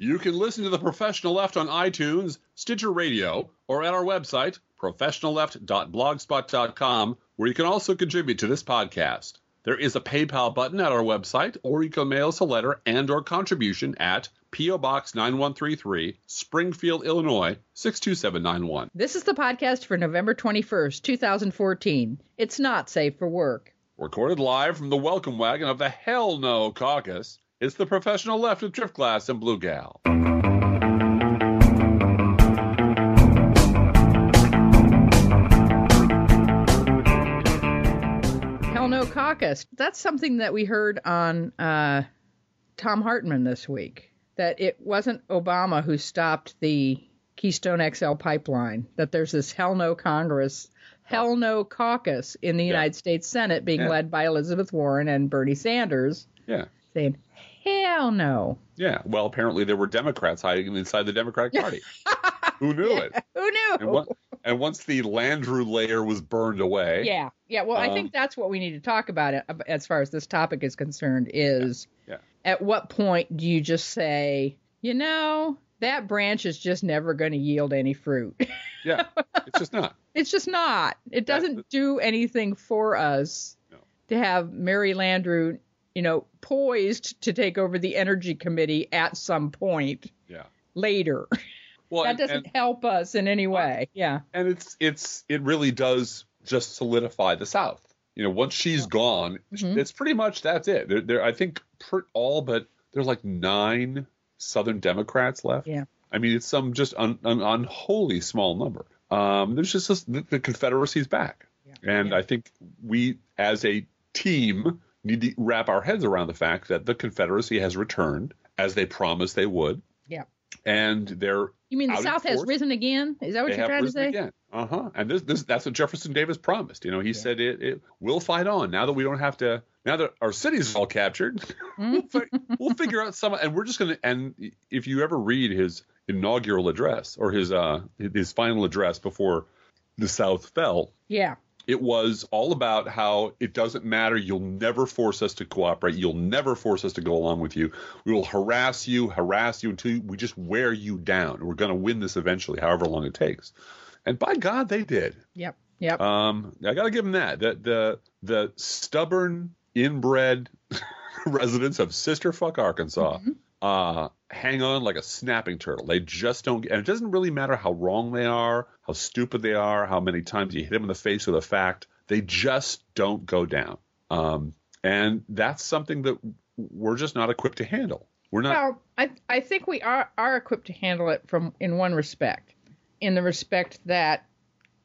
You can listen to The Professional Left on iTunes, Stitcher Radio, or at our website, professionalleft.blogspot.com, where you can also contribute to this podcast. There is a PayPal button at our website, or you can mail us a letter and or contribution at P.O. Box 9133, Springfield, Illinois 62791. This is the podcast for November 21st, 2014. It's not safe for work. Recorded live from the welcome wagon of the Hell No Caucus, it's the Professional Left with Driftglass and Blue Gal. Hell no caucus. That's something that we heard on uh, Thom Hartmann this week. That it wasn't Obama who stopped the Keystone XL pipeline. That there's this hell no Congress, hell no caucus in the United States Senate being Yeah. led by Elizabeth Warren and Bernie Sanders Yeah. saying, hell no. Yeah. Well, apparently there were Democrats hiding inside the Democratic Party. Who knew it? Who knew? And, one- and once the Landrieu layer was burned away, Yeah, yeah. Well, I Um, think that's what we need to talk about it, as far as this topic is concerned. Is Yeah. at what point do you just say, you know, that branch is just never going to yield any fruit? yeah, it's just not. it's just not. It doesn't do anything for us No. to have Mary Landrieu, you know, poised to take over the Energy Committee at some point Yeah. later. Well, that and- doesn't and- help us in any way. Yeah. and it's it's it really does just solidify the South. You know, once she's gone, Mhm. it's pretty much that's it. There, there I think per, all but there's like nine Southern Democrats left. Yeah. I mean, it's some just un, un, unholy small number. Um, there's just this, the, the Confederacy's back, yeah. and Yeah. I think we as a team need to wrap our heads around the fact that the Confederacy has returned as they promised they would, Yeah. and they're You mean the South has risen again? Is that what they you're trying to risen say? again. Uh huh. And this, this, that's what Jefferson Davis promised. You know, he said it, it. We'll fight on now that we don't have to. Now that our city's all captured, we'll, we'll figure out some. And we're just gonna. And if you ever read his inaugural address or his uh his final address before the South fell, Yeah. It was all about how it doesn't matter. You'll never force us to cooperate. You'll never force us to go along with you. We will harass you, harass you until we just wear you down. We're going to win this eventually, however long it takes. And by God, they did. Yep. Yep. Um, I got to give them that. The the the stubborn, inbred residents of Sisterfuck, Arkansas, uh, hang on like a snapping turtle. They just don't. And it doesn't really matter how wrong they are, how stupid they are, how many times you hit them in the face with a fact. They just don't go down. Um, and that's something that we're just not equipped to handle. We're not. Well, I I think we are are equipped to handle it from in one respect, in the respect that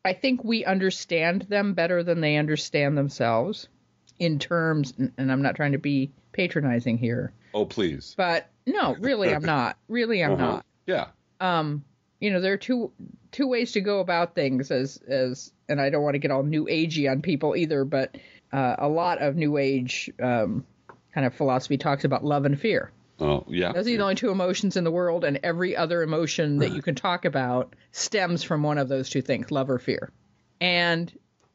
I think we understand them better than they understand themselves, in terms. And I'm not trying to be patronizing here, oh, please. but no, really, I'm not. Really, I'm Uh-huh. not. Yeah. Um, you know, there are two two ways to go about things as as, and I don't want to get all new agey on people either, but uh, a lot of new age um, kind of philosophy talks about love and fear. Oh, yeah. Those are the only two emotions in the world, and every other emotion that you can talk about stems from one of those two things, love or fear. And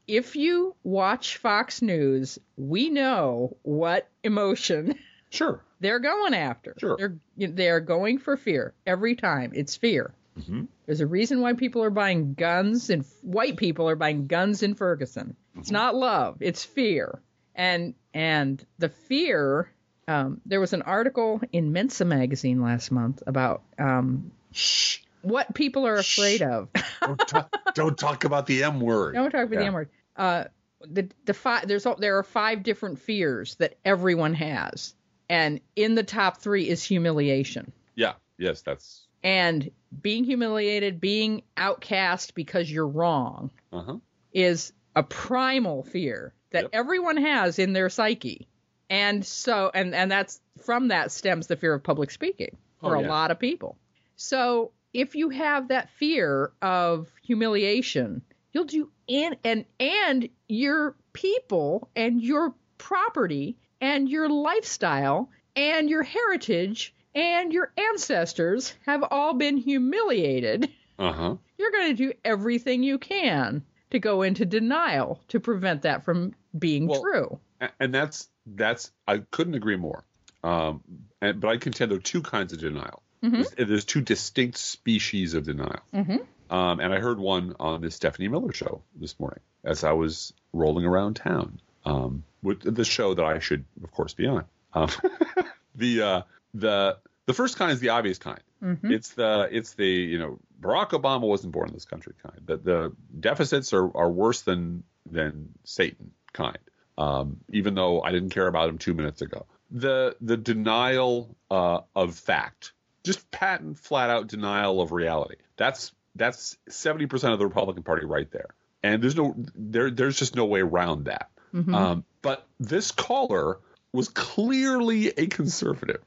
if you watch Fox News, we know what emotion Sure. they're going after. Sure. They're they're going for fear every time. It's fear. Mm-hmm. There's a reason why people are buying guns and white people are buying guns in Ferguson. Mm-hmm. It's not love, it's fear. And and the fear um, there was an article in Mensa magazine last month about um, Shh. what people are afraid of. Don't talk, don't talk about the M word. Don't talk about the M word. Uh, the the five there's there are five different fears that everyone has, and in the top three is humiliation. Yeah. Yes, that's. And being humiliated, being outcast because you're wrong, Uh huh. is a primal fear that Yep. everyone has in their psyche. And so and and that's from that stems the fear of public speaking for Oh, a lot of people. So if you have that fear of humiliation, you'll do and and and your people and your property and your lifestyle and your heritage and your ancestors have all been humiliated Uh huh. you're going to do everything you can to go into denial to prevent that from being Well- true. And that's that's I couldn't agree more. Um, and, but I contend there are two kinds of denial. There's, there's two distinct species of denial. Um, and I heard one on the Stephanie Miller show this morning as I was rolling around town. Um, with the show that I should, of course, be on. Um, the uh, the the first kind is the obvious kind. It's the it's the you know Barack Obama wasn't born in this country kind. The the deficits are, are worse than than Satan kind. Um, even though I didn't care about him two minutes ago. The the denial uh, of fact, just patent flat out denial of reality. That's that's seventy percent of the Republican Party right there. And there's no there there's just no way around that. Um, but this caller was clearly a conservative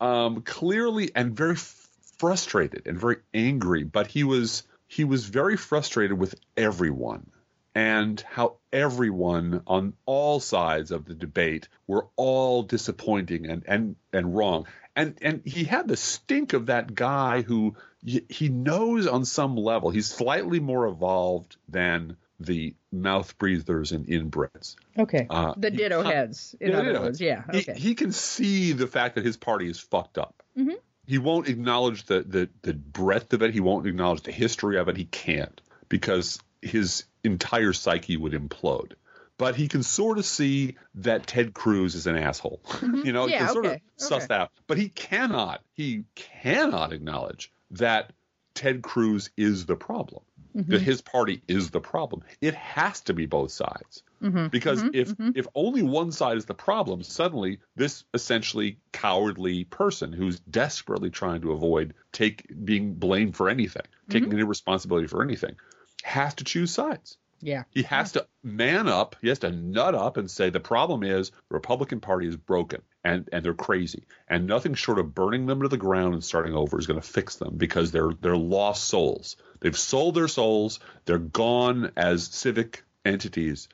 um, clearly and very f- frustrated and very angry. But he was he was very frustrated with everyone and how everyone on all sides of the debate were all disappointing and and and wrong. And and he had the stink of that guy who he knows on some level he's slightly more evolved than the mouth breathers and inbreds. Okay. Uh, the ditto con- heads, in Yeah, other yeah. words. Yeah. He, Okay. he can see the fact that his party is fucked up. Mhm. He won't acknowledge the, the the breadth of it. He won't acknowledge the history of it. He can't because his entire psyche would implode. But he can sort of see that Ted Cruz is an asshole. you know, he can sort okay, of suss okay. that out. But he cannot, he cannot acknowledge that Ted Cruz is the problem. Mm-hmm. That his party is the problem. It has to be both sides Mhm. because Mhm. if Mhm. if only one side is the problem suddenly this essentially cowardly person who's desperately trying to avoid take being blamed for anything taking any responsibility for anything has to choose sides. Yeah. he has to man up he has to nut up and say the problem is the republican party is broken and and they're crazy and nothing short of burning them to the ground and starting over is going to fix them because they're they're lost souls. They've sold their souls they're gone as civic entities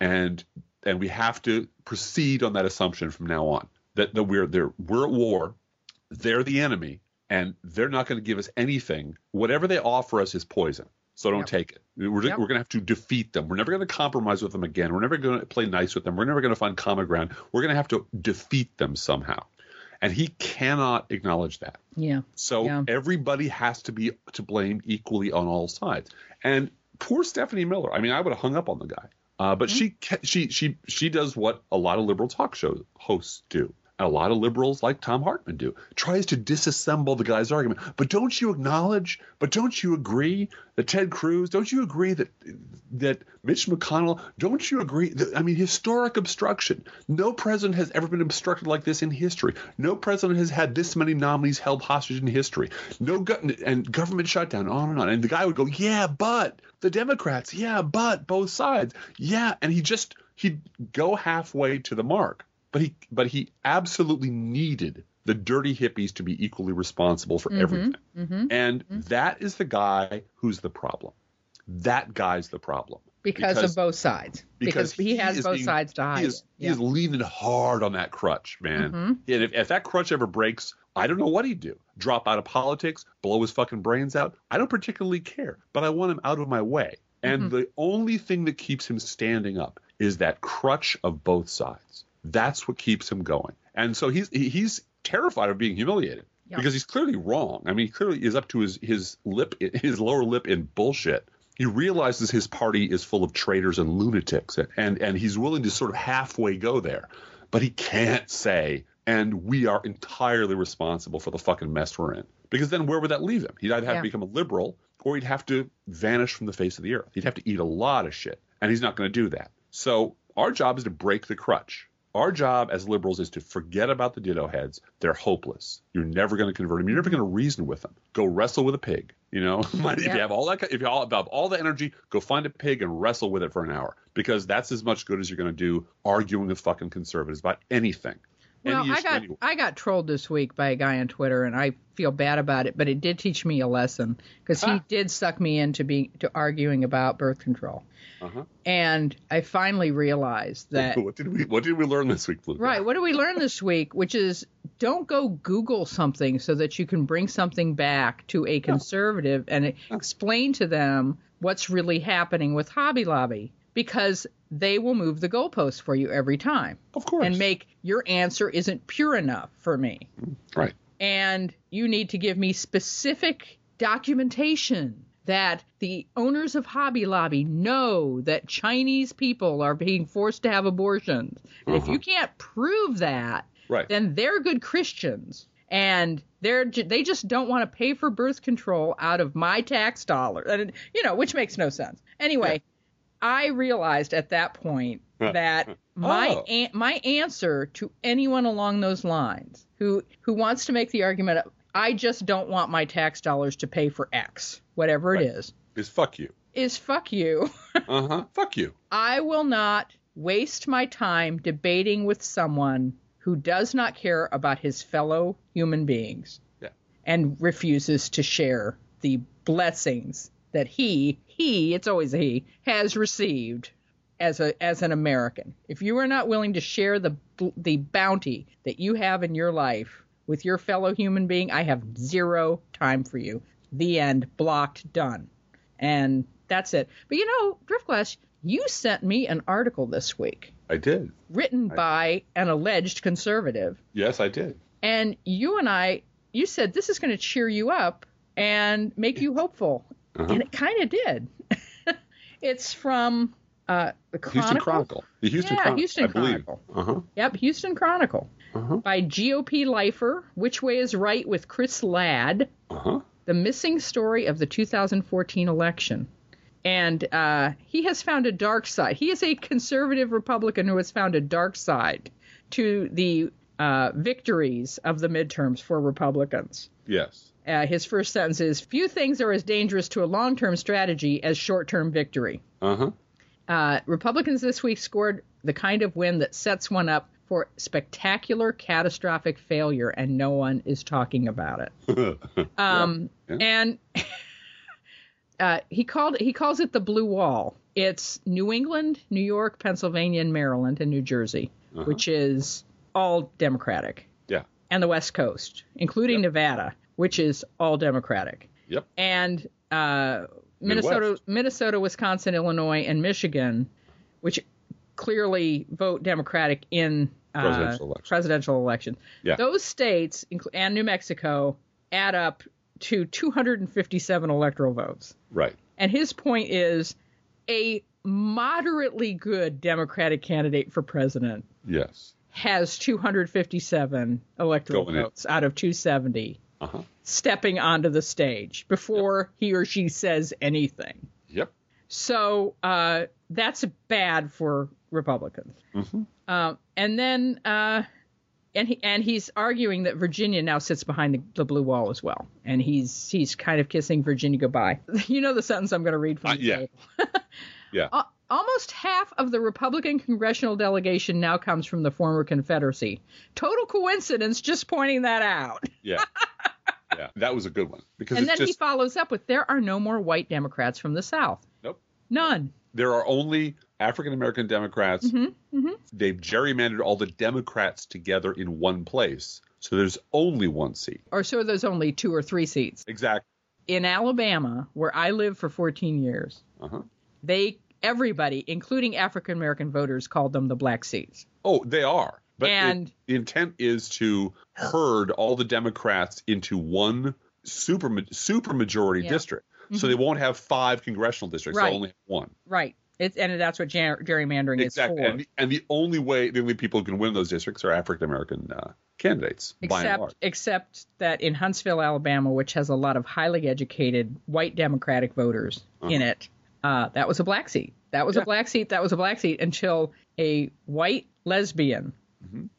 and and we have to proceed on that assumption from now on that, that we're they're, we're at war they're the enemy and they're not going to give us anything. Whatever they offer us is poison so don't Yep. take it we're, Yep. we're going to have to defeat them we're never going to compromise with them again we're never going to play nice with them we're never going to find common ground we're going to have to defeat them somehow and he cannot acknowledge that Yeah. so Yeah. everybody has to be to blame equally on all sides. And poor Stephanie Miller. I mean, I would have hung up on the guy. Uh, but she she she she does what a lot of liberal talk show hosts do. A lot of liberals like Thom Hartmann do. Tries to disassemble the guy's argument. But don't you acknowledge? But don't you agree that Ted Cruz? Don't you agree that that Mitch McConnell? Don't you agree? That, I mean, historic obstruction. No president has ever been obstructed like this in history. No president has had this many nominees held hostage in history. No go- and government shutdown. On and on. And the guy would go, yeah, but the Democrats. Yeah, but both sides. Yeah, and he just he'd go halfway to the mark. But he but he absolutely needed the dirty hippies to be equally responsible for everything. Mm-hmm. And that is the guy who's the problem. That guy's the problem. Because, Because- of both sides. Because, he, has both being- sides to hide. He is, it. he is leaning hard on that crutch, man. Mhm. And if, if that crutch ever breaks, I don't know what he'd do. Drop out of politics, blow his fucking brains out. I don't particularly care, but I want him out of my way. And Mhm. the only thing that keeps him standing up is that crutch of both sides. That's what keeps him going. And so he's he's terrified of being humiliated Yeah. because he's clearly wrong. I mean, he clearly is up to his his lip his lower lip in bullshit. He realizes his party is full of traitors and lunatics, and and he's willing to sort of halfway go there, but he can't say. And we are entirely responsible for the fucking mess we're in. Because then where would that leave him? He'd either have Yeah. to become a liberal or he'd have to vanish from the face of the earth. He'd have to eat a lot of shit. And he's not going to do that. So our job is to break the crutch. Our job as liberals is to forget about the ditto heads. They're hopeless. You're never going to convert them. You're never going to reason with them. Go wrestle with a pig. You know, if you have all that, if you all have all the energy, go find a pig and wrestle with it for an hour because that's as much good as you're going to do arguing with fucking conservatives about anything. Well, I got anyway. I got trolled this week by a guy on Twitter, and I feel bad about it. But it did teach me a lesson because he Ah. did suck me into being to arguing about birth control, Uh-huh. and I finally realized that what did we What did we learn this week, Blue? Right. What did we learn this week? Which is don't go Google something so that you can bring something back to a conservative and explain to them what's really happening with Hobby Lobby because they will move the goalposts for you every time Of course. and make your answer isn't pure enough for me. right. and you need to give me specific documentation that the owners of Hobby Lobby know that Chinese people are being forced to have abortions. And if Uh-huh. you can't prove that, Right. then they're good Christians. And they're they just don't want to pay for birth control out of my tax dollars, and you know, which makes no sense. Anyway, I realized at that point that my Oh. an- my answer to anyone along those lines who who wants to make the argument, I just don't want my tax dollars to pay for X, whatever it Right. is, Is fuck you. is fuck you. Uh huh. fuck you. I will not waste my time debating with someone who does not care about his fellow human beings Yeah. and refuses to share the blessings that he he it's always a he has received as a as an American. If you are not willing to share the the bounty that you have in your life with your fellow human being, I have zero time for you. The end. Blocked. Done. And that's it. But you know, Driftglass, you sent me an article this week I did. written by an alleged conservative. Yes, I did. And you and I, you said this is going to cheer you up and make you hopeful. Uh-huh. And it kind of did. it's from uh, the Chronicle. Houston Chronicle. The Houston Yeah, Chronicle. Houston I believe. Chronicle. Uh huh. Yep, Houston Chronicle. Uh-huh. By GOP lifer, Which Way is Right with Chris Ladd. Uh huh. the missing story of the 2014 election. And uh, he has found a dark side. He is a conservative Republican who has found a dark side to the uh, victories of the midterms for Republicans. Yes. Uh, his first sentence is Few things are as dangerous to a long term strategy as short term victory. Uh huh. Uh, Republicans this week scored the kind of win that sets one up for spectacular, catastrophic failure, and no one is talking about it. Um, Yeah. And uh, he called he calls it the blue wall. It's New England, New York, Pennsylvania, and Maryland, and New Jersey, which is all Democratic, yeah. and the West Coast, including Nevada, which is all Democratic, Yep. and uh, Minnesota, Midwest. Minnesota, Wisconsin, Illinois, and Michigan, which clearly vote Democratic in uh, Presidential elections. presidential elections. Yeah. Those states and New Mexico add up to 257 electoral votes. Right. And his point is a moderately good Democratic candidate for president Yes. has 257 electoral Going in. votes out of 270 Uh huh. stepping onto the stage before he or she says anything. Yep. So uh, that's bad for Republicans. Mhm. Um, and then, uh, and he and he's arguing that Virginia now sits behind the, the blue wall as well, and he's he's kind of kissing Virginia goodbye. You know the sentence I'm going to read from Uh, yeah. Yeah. Al- Almost half of the Republican congressional delegation now comes from the former Confederacy. Total coincidence, just pointing that out. Yeah. yeah. That was a good one because And then he follows up with there are no more white Democrats from the South. nope. None. There are only African American Democrats. Mm-hmm. They've gerrymandered all the Democrats together in one place, so there's only one seat. Or so there's only two or three seats. Exactly. In Alabama, where I lived for 14 years, Uh huh. they everybody, including African American voters, called them the black seats. Oh, they are. But it- And- the intent is to herd all the Democrats into one super super majority Yeah. district, so they won't have five congressional districts. Right. They'll only have one. Right. It's and that's what ger- gerrymandering Exactly. is for. And, the- and the only way, the only people who can win those districts are African American uh, candidates, by and large. except except that in Huntsville, Alabama, which has a lot of highly educated white Democratic voters in it, uh, that was a black seat. That was a black seat. That was a black seat until a white lesbian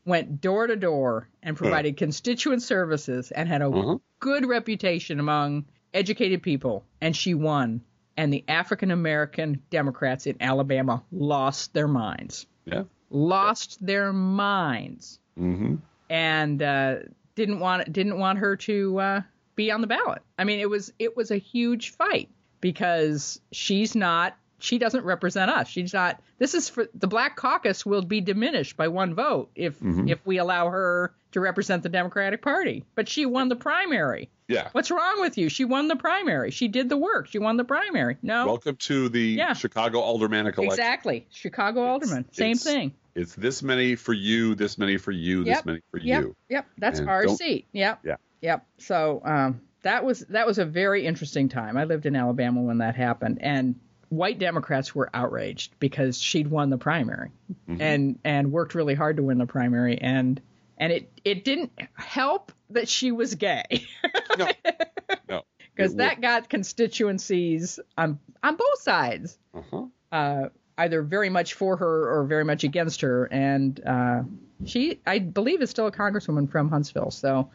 went door to door and provided constituent services and had a Uh-huh. good reputation among educated people, and she won. And the African American Democrats in Alabama lost their minds. Yeah. Lost their minds hmm and uh, didn't want didn't want her to uh, be on the ballot. I mean, it was it was a huge fight because she's not she doesn't represent us. She's not. This is for the Black Caucus will be diminished by one vote if if we allow her to represent the Democratic Party. But she won the primary. Yeah. What's wrong with you? She won the primary. She did the work. She won the primary. No. Welcome to the Yeah. Chicago aldermanic election. exactly. Chicago alderman. Same it's- thing. It's this many for you, this many for you, this many for Yep. you. Yep. That's And our seat. Yep. Yeah. Yep. So um, that was that was a very interesting time. I lived in Alabama when that happened, and white Democrats were outraged because she'd won the primary Mm-hmm. and and worked really hard to win the primary, and and it it didn't help that she was gay No, no. because that got constituencies on on both sides. uh-huh. uh, either very much for her or very much against her. And uh, she, I believe, is still a congresswoman from Huntsville. So,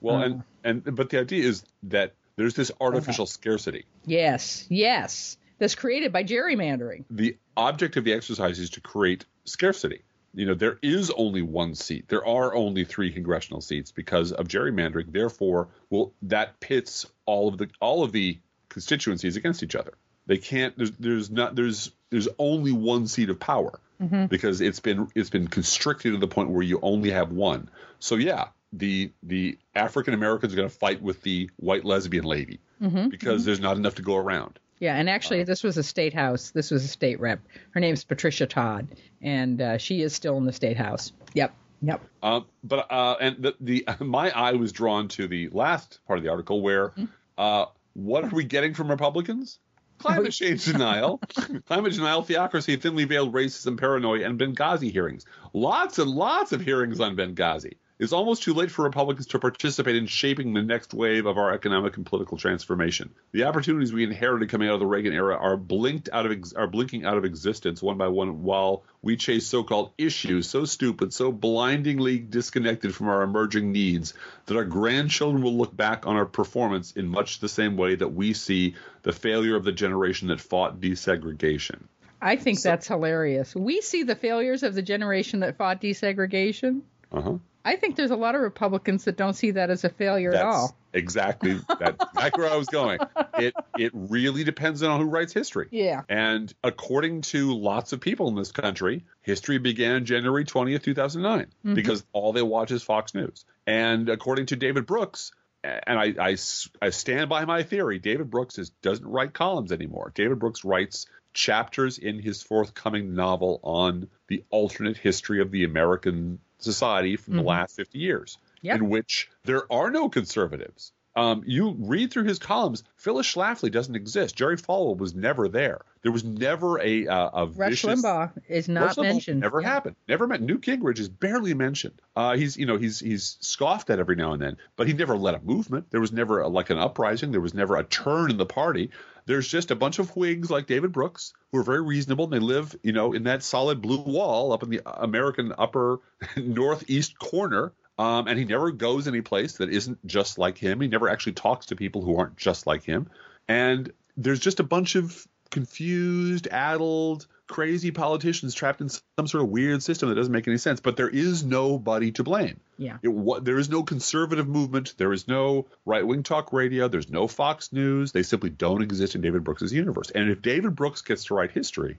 Well, Uh. and and but the idea is that there's this artificial scarcity. yes, yes, that's created by gerrymandering. The object of the exercise is to create scarcity. You know, there is only one seat. There are only three congressional seats because of gerrymandering. Therefore, well, that pits all of the all of the constituencies against each other. They can't. There's there's not there's there's only one seat of power because it's been it's been constricted to the point where you only have one. So yeah, the the African Americans are going to fight with the white lesbian lady because there's not enough to go around. Yeah, and actually, this was a state house. This was a state rep. Her name's Patricia Todd, and uh, she is still in the state house. Yep, yep. Um, but uh, and the, the my eye was drawn to the last part of the article where uh, what are we getting from Republicans? Climate change denial, climate denial, theocracy, thinly veiled racism, paranoia, and Benghazi hearings. Lots and lots of hearings on Benghazi. It's almost too late for Republicans to participate in shaping the next wave of our economic and political transformation. The opportunities we inherited coming out of the Reagan era are blinked out of ex- are blinking out of existence one by one while we chase so-called issues so stupid, so blindingly disconnected from our emerging needs that our grandchildren will look back on our performance in much the same way that we see the failure of the generation that fought desegregation. I think that's hilarious. We see the failures of the generation that fought desegregation. Uh-huh. I think there's a lot of Republicans that don't see that as a failure That's at all. exactly that's exactly where I was going. It it really depends on who writes history. Yeah. And according to lots of people in this country, history began January 20th, 2009, Mm-hmm. because all they watch is Fox News. And according to David Brooks, and I, I, I stand by my theory, David Brooks is, doesn't write columns anymore. David Brooks writes chapters in his forthcoming novel on the alternate history of the American society from the last 50 years, Mm-hmm. Yep. in which there are no conservatives. Um, you read through his columns. Phyllis Schlafly doesn't exist. Jerry Falwell was never there. There was never a uh, a Rush vicious. Limbaugh is Rush not Limbaugh mentioned. Never Yeah. happened. Never met. Newt Gingrich is barely mentioned. Uh, he's you know he's he's scoffed at every now and then, but he never led a movement. There was never a, like an uprising. There was never a turn in the party. There's just a bunch of Whigs like David Brooks who are very reasonable. And they live you know in that solid blue wall up in the American upper northeast corner. Um, and he never goes any place that isn't just like him. He never actually talks to people who aren't just like him. And there's just a bunch of confused, addled, crazy politicians trapped in some sort of weird system that doesn't make any sense. But there is nobody to blame. Yeah. It, wa- there is no conservative movement. There is no right wing talk radio. There's no Fox News. They simply don't exist in David Brooks' universe. And if David Brooks gets to write history,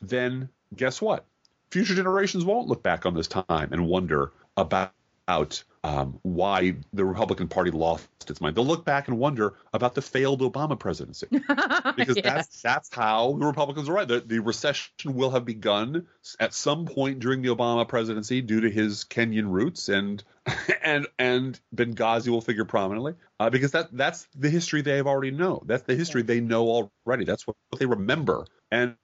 then guess what? Future generations won't look back on this time and wonder about um, why the Republican Party lost its mind. They'll look back and wonder about the failed Obama presidency because Yes. that's that's how the Republicans are right. The, the recession will have begun at some point during the Obama presidency due to his Kenyan roots, and and and Benghazi will figure prominently uh, because that that's the history they have already know. That's the history they know already. That's what, what they remember. And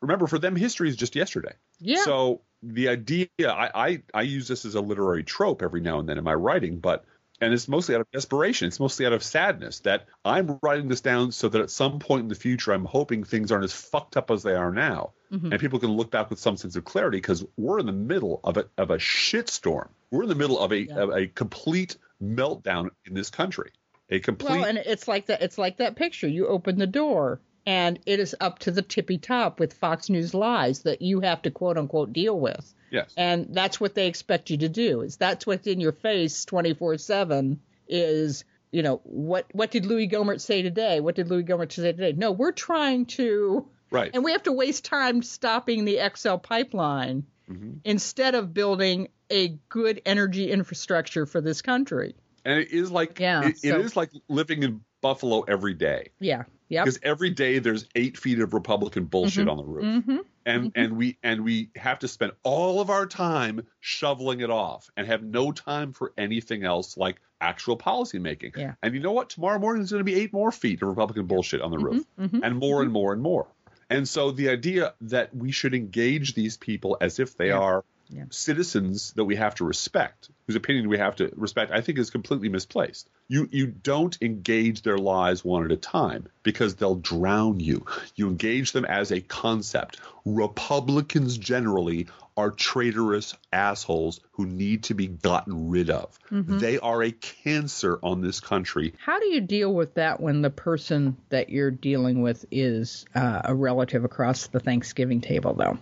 remember, for them, history is just yesterday. Yeah. So the idea, I, I I use this as a literary trope every now and then in my writing, but and it's mostly out of desperation. It's mostly out of sadness that I'm writing this down so that at some point in the future, I'm hoping things aren't as fucked up as they are now, mm-hmm. and people can look back with some sense of clarity because we're in the middle of a of a shitstorm. We're in the middle of a Yeah. of a complete meltdown in this country. A complete Well, and it's like that. It's like that picture. You open the door, and it is up to the tippy top with Fox News lies that you have to quote unquote deal with. yes. And that's what they expect you to do. Is that's what's in your face twenty four seven. Is you know what? What did Louis Gohmert say today? What did Louis Gohmert say today? No, we're trying to, right. and we have to waste time stopping the XL pipeline Mhm. instead of building a good energy infrastructure for this country. and it is like Yeah, it, so- it is like living in Buffalo every day Yeah. Yeah. because every day there's eight feet of Republican bullshit on the roof, Mm-hmm. and and we and we have to spend all of our time shoveling it off and have no time for anything else like actual policy making. Yeah. And you know what? Tomorrow morning there's going to be eight more feet of Republican bullshit on the roof, Mhm. and more and more and more. And so the idea that we should engage these people as if they Yeah. are Yeah. citizens that we have to respect, whose opinion we have to respect, I think is completely misplaced. You you don't engage their lives one at a time because they'll drown you. You engage them as a concept. Republicans generally are traitorous assholes who need to be gotten rid of. Mm-hmm. They are a cancer on this country. How do you deal with that when the person that you're dealing with is uh, a relative across the Thanksgiving table, though?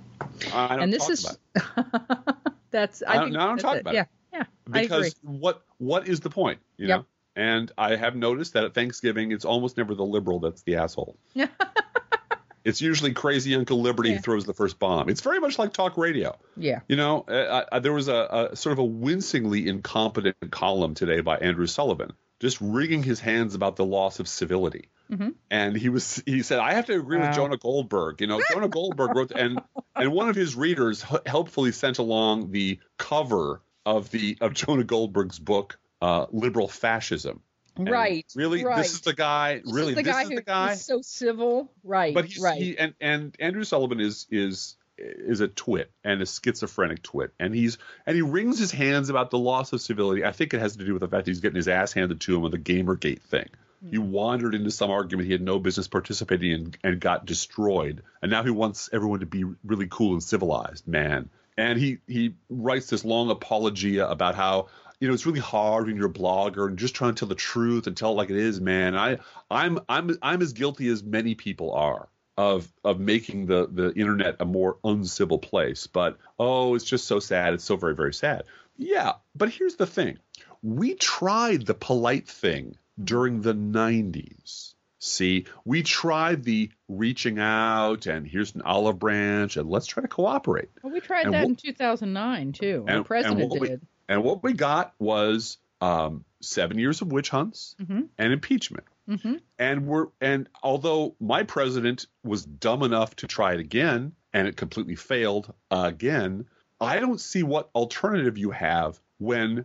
I don't and this talk is about it. that's I, I don't- think I don't talk it. about it. yeah, Yeah, because what what is the point? You Yep. know. And I have noticed that at Thanksgiving, it's almost never the liberal that's the asshole. it's usually crazy Uncle Liberty Yeah. who throws the first bomb. It's very much like talk radio. Yeah. You know, uh, I, there was a, a sort of a wincingly incompetent column today by Andrew Sullivan, just wringing his hands about the loss of civility. Mhm. And he was he said, I have to agree Wow. with Jonah Goldberg. You know, Jonah Goldberg wrote and and one of his readers h- helpfully sent along the cover of the of Jonah Goldberg's book, uh, Liberal Fascism. Right. Really, right. this is the guy. This really, is the this guy is the guy. is so civil. Right. But he's right. he, and and Andrew Sullivan is is is a twit and a schizophrenic twit, and he's and he wrings his hands about the loss of civility. I think it has to do with the fact that he's getting his ass handed to him on the GamerGate thing. He hmm. wandered into some argument he had no business participating in and got destroyed, and now he wants everyone to be really cool and civilized, man. And he he writes this long apologia about how you know it's really hard when you're a blogger and just trying to tell the truth and tell it like it is, man. I I'm I'm I'm as guilty as many people are of of making the the internet a more uncivil place. But oh, it's just so sad. It's so very very sad. Yeah, but here's the thing: we tried the polite thing during the '90s. See, we tried the reaching out and here's an olive branch and let's try to cooperate. well, we tried and that what- in 2009 too. and- the president and what we- did. And what we got was um, seven years of witch hunts Mhm. and impeachment. hmm And we're and although my president was dumb enough to try it again and it completely failed again, I don't see what alternative you have when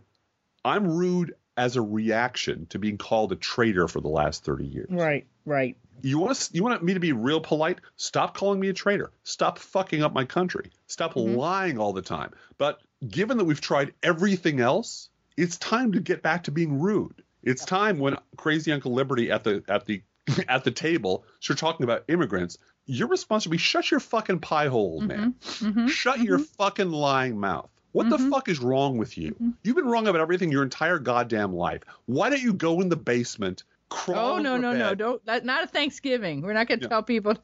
I'm rude as a reaction to being called a traitor for the last 30 years. Right. Right. You want you want me to be real polite? Stop calling me a traitor. Stop fucking up my country. Stop Mhm. lying all the time. But given that we've tried everything else, it's time to get back to being rude. It's time when crazy Uncle Liberty at the at the at the table starts talking about immigrants. Your response should be shut your fucking pie hole, man. hmm Shut your fucking lying mouth. What the Mhm. fuck is wrong with you? Mhm. You've been wrong about everything your entire goddamn life. Why don't you go in the basement, Oh no no a no! Don't that, not a Thanksgiving. We're not going to Yeah. tell people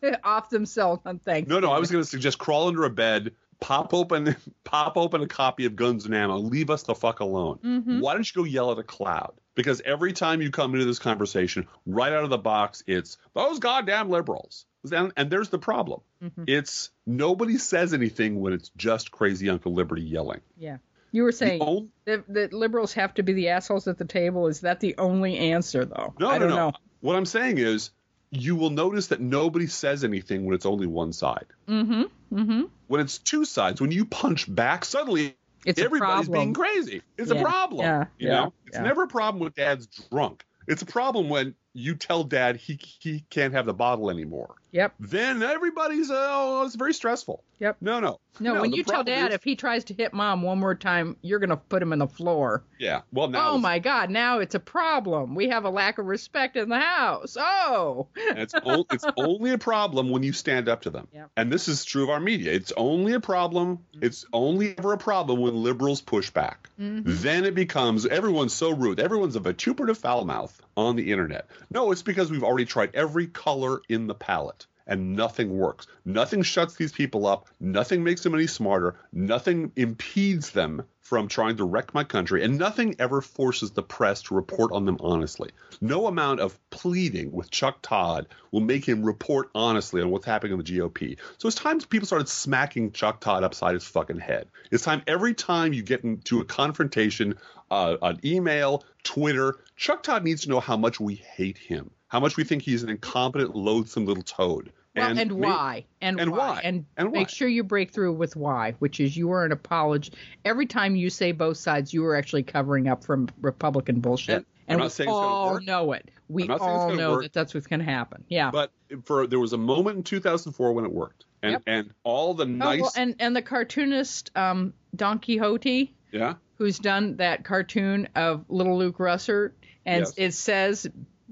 to off themselves on Thanksgiving. No, no, I was going to suggest crawl under a bed, pop open, pop open a copy of Guns and Ammo, leave us the fuck alone. Mhm. Why don't you go yell at a cloud? Because every time you come into this conversation, right out of the box, it's those goddamn liberals. And, and there's the problem. Mhm. It's nobody says anything when it's just crazy Uncle Liberty yelling. Yeah. You were saying on- that, that liberals have to be the assholes at the table. Is that the only answer, though? no, I no, no. know. What I'm saying is, you will notice that nobody says anything when it's only one side. Mm-hmm. Mm-hmm. When it's two sides, when you punch back, suddenly It's everybody's being crazy. It's Yeah, a problem. yeah, you yeah, know, it's yeah. never a problem when dad's drunk. It's a problem when you tell dad he he can't have the bottle anymore. Yep. Then everybody's uh, oh, it's very stressful. Yep. No, no, No, when you tell dad is- if he tries to hit mom one more time, you're going to put him in the floor. yeah. Well, now oh it's, my God! Now it's a problem. We have a lack of respect in the house. Oh. it's o- it's only a problem when you stand up to them. Yep. And this is true of our media. It's only a problem. It's only ever a problem when liberals push back. Mhm. Then it becomes everyone's so rude. Everyone's a vituperative foul mouth on the internet. No, it's because we've already tried every color in the palette and nothing works. Nothing shuts these people up. Nothing makes them any smarter. Nothing impedes them from trying to wreck my country, and nothing ever forces the press to report on them honestly. No amount of pleading with Chuck Todd will make him report honestly on what's happening in the GOP. So it's time people started smacking Chuck Todd upside his fucking head. It's time every time you get into a confrontation, uh, an email, Twitter, Chuck Todd needs to know how much we hate him, how much we think he's an incompetent, loathsome little toad. Well, and, and why? And, and why? why? And, and make sure you break through with why, which is you are an apologist. Every time you say both sides, you are actually covering up from Republican bullshit. And I'm not we saying it's all know it. We I'm not saying it's all know work. that that's what's going to happen. Yeah. But for there was a moment in 2004 when it worked, and Yep. and all the Oh, nice, well, and and the cartoonist um, Don Quixote, yeah, who's done that cartoon of Little Luke Russert, and Yes. it says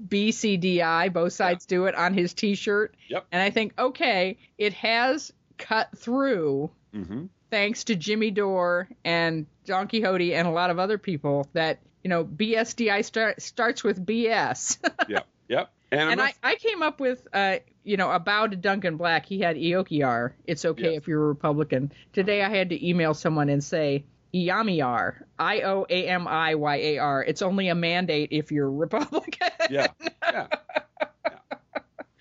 BSDI, both sides do it on his T-shirt. Yep. And I think, okay, it has cut through hmm thanks to Jimmy Dore and Don Quixote and a lot of other people that you know BSDI start, starts with BS. yep, yep. And, and I, I came up with uh you know a bow to Duncan Black. He had IOKIYAR. It's okay Yes. if you're a Republican. Today I had to email someone and say Iamiar. I O A M I Y A R. It's only a mandate if you're Republican. yeah, yeah. yeah.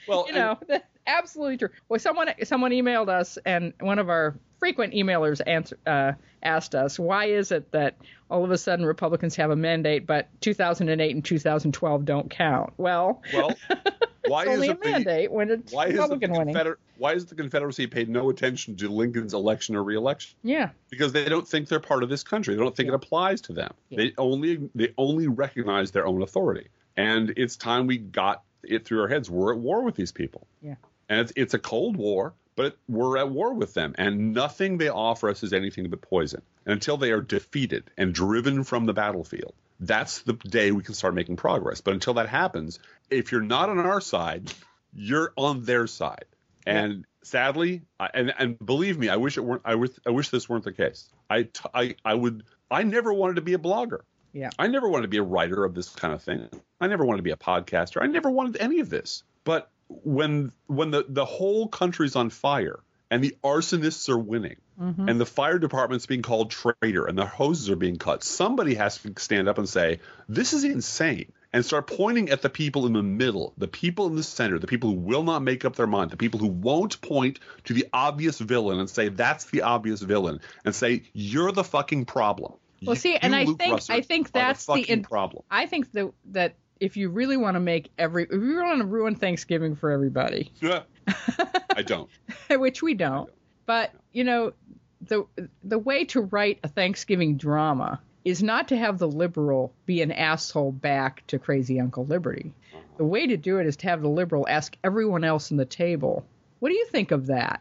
Well, you know, that's absolutely true. Well, someone someone emailed us, and one of our frequent emailers answer, uh, asked us, why is it that all of a sudden Republicans have a mandate, but 2008 and 2012 don't count? Well, well, why is it the, when it's why is the winning. Confeder- why is the Confederacy paid no attention to Lincoln's election or reelection? Yeah, Because they don't think they're part of this country. They don't think it applies to them. Yeah. They only they only recognize their own authority. And it's time we got it through our heads. We're at war with these people. Yeah. And it's it's a cold war, but we're at war with them. And nothing they offer us is anything but poison. And until they are defeated and driven from the battlefield, that's the day we can start making progress. But until that happens, if you're not on our side, you're on their side. And sadly, I, and and believe me, I wish it weren't. I wish I wish this weren't the case. I t- I I would. I never wanted to be a blogger. Yeah. I never wanted to be a writer of this kind of thing. I never wanted to be a podcaster. I never wanted any of this. But when when the the whole country's on fire and the arsonists are winning Mm-hmm. and the fire department's being called traitor and the hoses are being cut, somebody has to stand up and say, "This is insane." And start pointing at the people in the middle, the people in the center, the people who will not make up their mind, the people who won't point to the obvious villain and say, that's the obvious villain, and say, you're the fucking problem. Well, You- see, and you, I Luke think- I think that's the the in- problem. I think that that if you really want to make every, if you want to ruin Thanksgiving for everybody, Yeah. I don't. which we don't. But you know, the the way to write a Thanksgiving drama is not to have the liberal be an asshole back to crazy Uncle Liberty. The way to do it is to have the liberal ask everyone else in the table, "What do you think of that?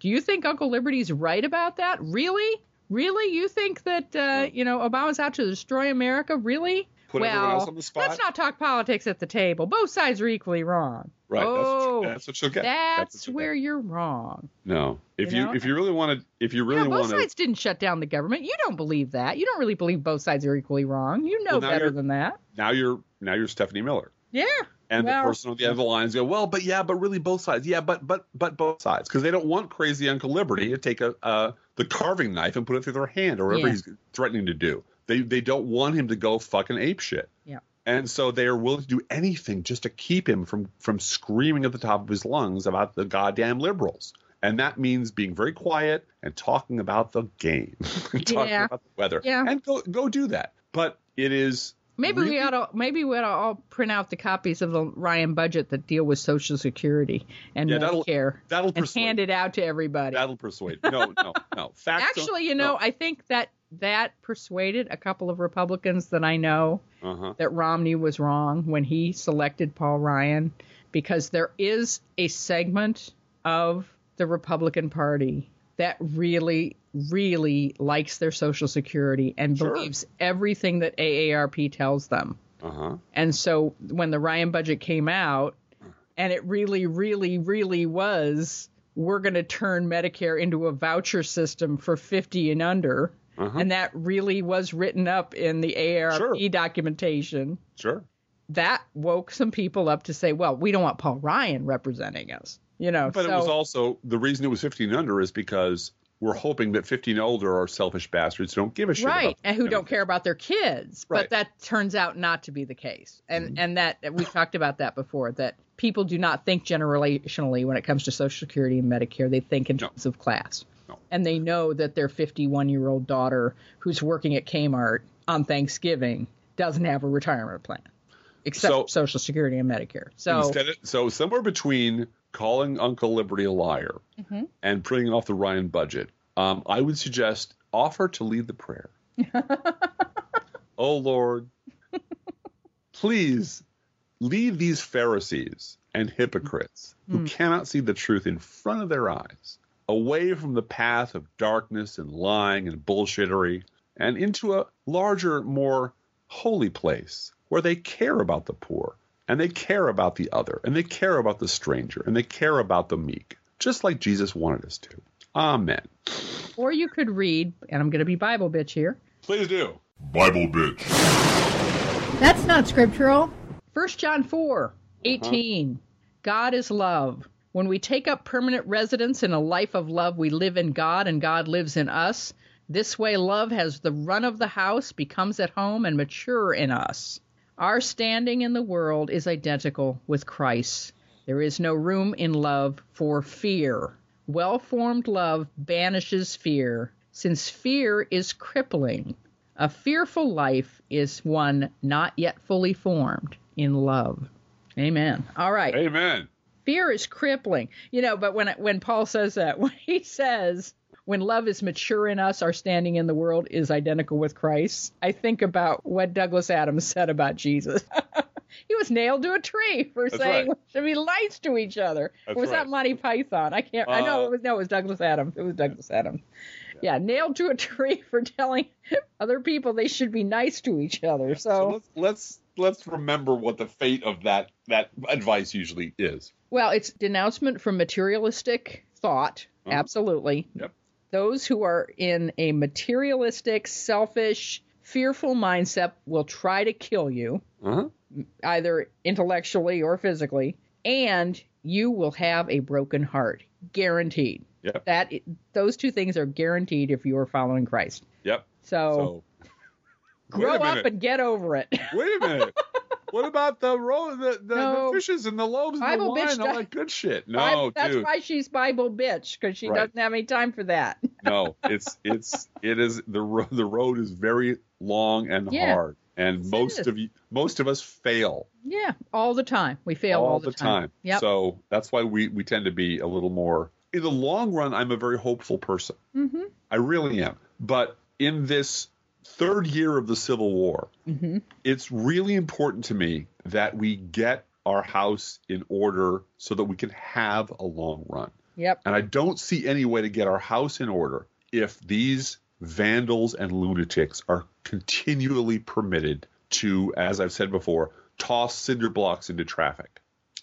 Do you think Uncle Liberty's right about that? Really? Really? You think that uh, you know Obama's out to destroy America? Really?" Put well, everyone else on the spot. let's not talk politics at the table. Both sides are equally wrong. Right. Oh, that's, that's what you'll get. that's what you'll where get. you're wrong. No. If You you, if you really want to if you really yeah, both want to sides didn't shut down the government. You don't believe that. You don't really believe both sides are equally wrong. You know Well, better than that. now you're now you're Stephanie Miller. Yeah. And Well- the person on the end of the lines go, well, but yeah, but really both sides. Yeah, but but but both sides because they don't want crazy Uncle Liberty to take a uh, the carving knife and put it through their hand or whatever Yeah. he's threatening to do. They they don't want him to go fucking ape shit. Yeah. And so they are willing to do anything just to keep him from from screaming at the top of his lungs about the goddamn liberals. And that means being very quiet and talking about the game, talking Yeah. about the weather. Yeah. And go go do that. But it is Maybe really- we ought to maybe we ought to all print out the copies of the Ryan budget that deal with Social Security and Yeah, that'll- Medicare that'll and persuade. hand it out to everybody. That'll persuade. No, no, no. Facts Actually, you know, I think that that persuaded a couple of Republicans that I know Uh-huh. that Romney was wrong when he selected Paul Ryan because there is a segment of the Republican Party that really, really likes their Social Security and Sure. believes everything that AARP tells them. Uh-huh. And so when the Ryan budget came out, and it really, really, really was, we're going to turn Medicare into a voucher system for 50 and under. Uh-huh. And that really was written up in the AARP Sure. documentation. Sure. That woke some people up to say, well, we don't want Paul Ryan representing us. You know, But so it was also the reason it was 15 under is because we're hoping that 15 and older are selfish bastards who don't give a shit. right and who don't care about their kids Right. but that turns out not to be the case and Mhm. and that we talked about that before that people do not think generationally when it comes to social security and medicare they think in No. terms of class No. and they know that their 51 year old daughter who's working at kmart on thanksgiving doesn't have a retirement plan except So- social security and medicare so Instead of, so somewhere between calling Uncle Liberty a liar Mhm. and putting off the Ryan budget, um, I would suggest offer to lead the prayer. oh Lord, please lead these Pharisees and hypocrites who Mm. cannot see the truth in front of their eyes away from the path of darkness and lying and bullshittery and into a larger, more holy place where they care about the poor and they care about the other and they care about the stranger and they care about the meek, just like Jesus wanted us to. Amen. or you could read and i'm going to be bible bitch here Please do. Bible bitch. That's not scriptural. 1 John 4 uh-huh. 18. God is love. When we take up permanent residence in a life of love, we live in God and God lives in us. This way, love has the run of the house, becomes at home, and mature in us. Our standing in the world is identical with Christ. There is no room in love for fear. Well formed love banishes fear, since fear is crippling. A fearful life is one not yet fully formed in love. Amen. All right. Amen. Fear is crippling. You know, but when when Paul says that, when he says when love is mature in us, our standing in the world is identical with Christ. I think about what Douglas Adams said about Jesus. he was nailed to a tree for That's saying right. we should be nice to each other. That's or was right. that Monty Python? I can't. I know Uh, it was no, it was Douglas Adams. It was Douglas Adams. Yeah, nailed to a tree for telling other people they should be nice to each other. So So, let's let's let's remember what the fate of that that advice usually is. Well, it's denouncement from materialistic thought. Uh-huh. Absolutely. Yep. Those who are in a materialistic, selfish, fearful mindset will try to kill you, Uh-huh. either intellectually or physically, and you will have a broken heart, guaranteed. Yep. That those two things are guaranteed if you are following Christ. Yep. So, So grow up and get over it. Wait a minute. What about the ro- the, the, No. the fishes and the loaves and Bible the wine bitch all that good shit? No, that's dude. why she's Bible bitch because she Right. doesn't have any time for that. no, it's it's it is the ro- the road is very long and Yeah. hard, and most of you most of us fail Yeah, all the time. We fail all, all the time. Yep. So that's why we we tend to be a little more. In the long run, I'm a very hopeful person. mm-hmm. I really am. But in this third year of the Civil War, Mm-hmm. it's really important to me that we get our house in order so that we can have a long run. Yep. And I don't see any way to get our house in order if these vandals and lunatics are continually permitted to, as I've said before, toss cinder blocks into traffic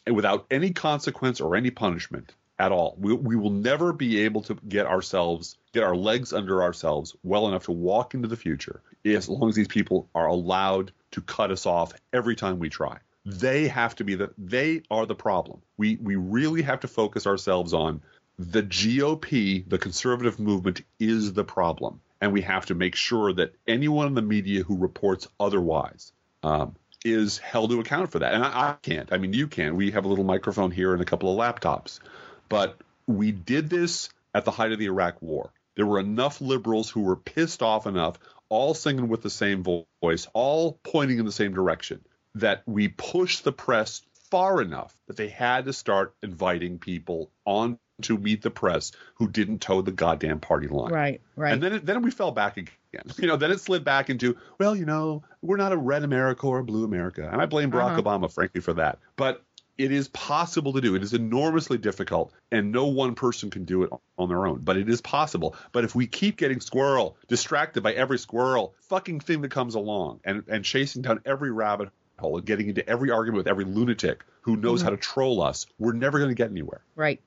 and without any consequence or any punishment at all. We, we will never be able to get ourselves, get our legs under ourselves well enough to walk into the future as long as these people are allowed to cut us off every time we try. They have to be the, they are the problem. We, we really have to focus ourselves on the GOP, the conservative movement, is the problem. And we have to make sure that anyone in the media who reports otherwise um, is held to account for that. And I, I can't. I mean, you can. We have a little microphone here and a couple of laptops. But we did this at the height of the Iraq War. There were enough liberals who were pissed off enough, all singing with the same voice, all pointing in the same direction, that we pushed the press far enough that they had to start inviting people on to meet the press who didn't toe the goddamn party line. Right. Right. And then it, then we fell back again. You know, then it slid back into, well, you know, we're not a red America or a blue America. And I blame Barack Uh-huh. Obama, frankly, for that. But it is possible to do. It is enormously difficult, and no one person can do it on their own. But it is possible. But if we keep getting squirrel, distracted by every squirrel fucking thing that comes along, and, and chasing down every rabbit hole and getting into every argument with every lunatic who knows Mm-hmm. how to troll us, we're never going to get anywhere. Right.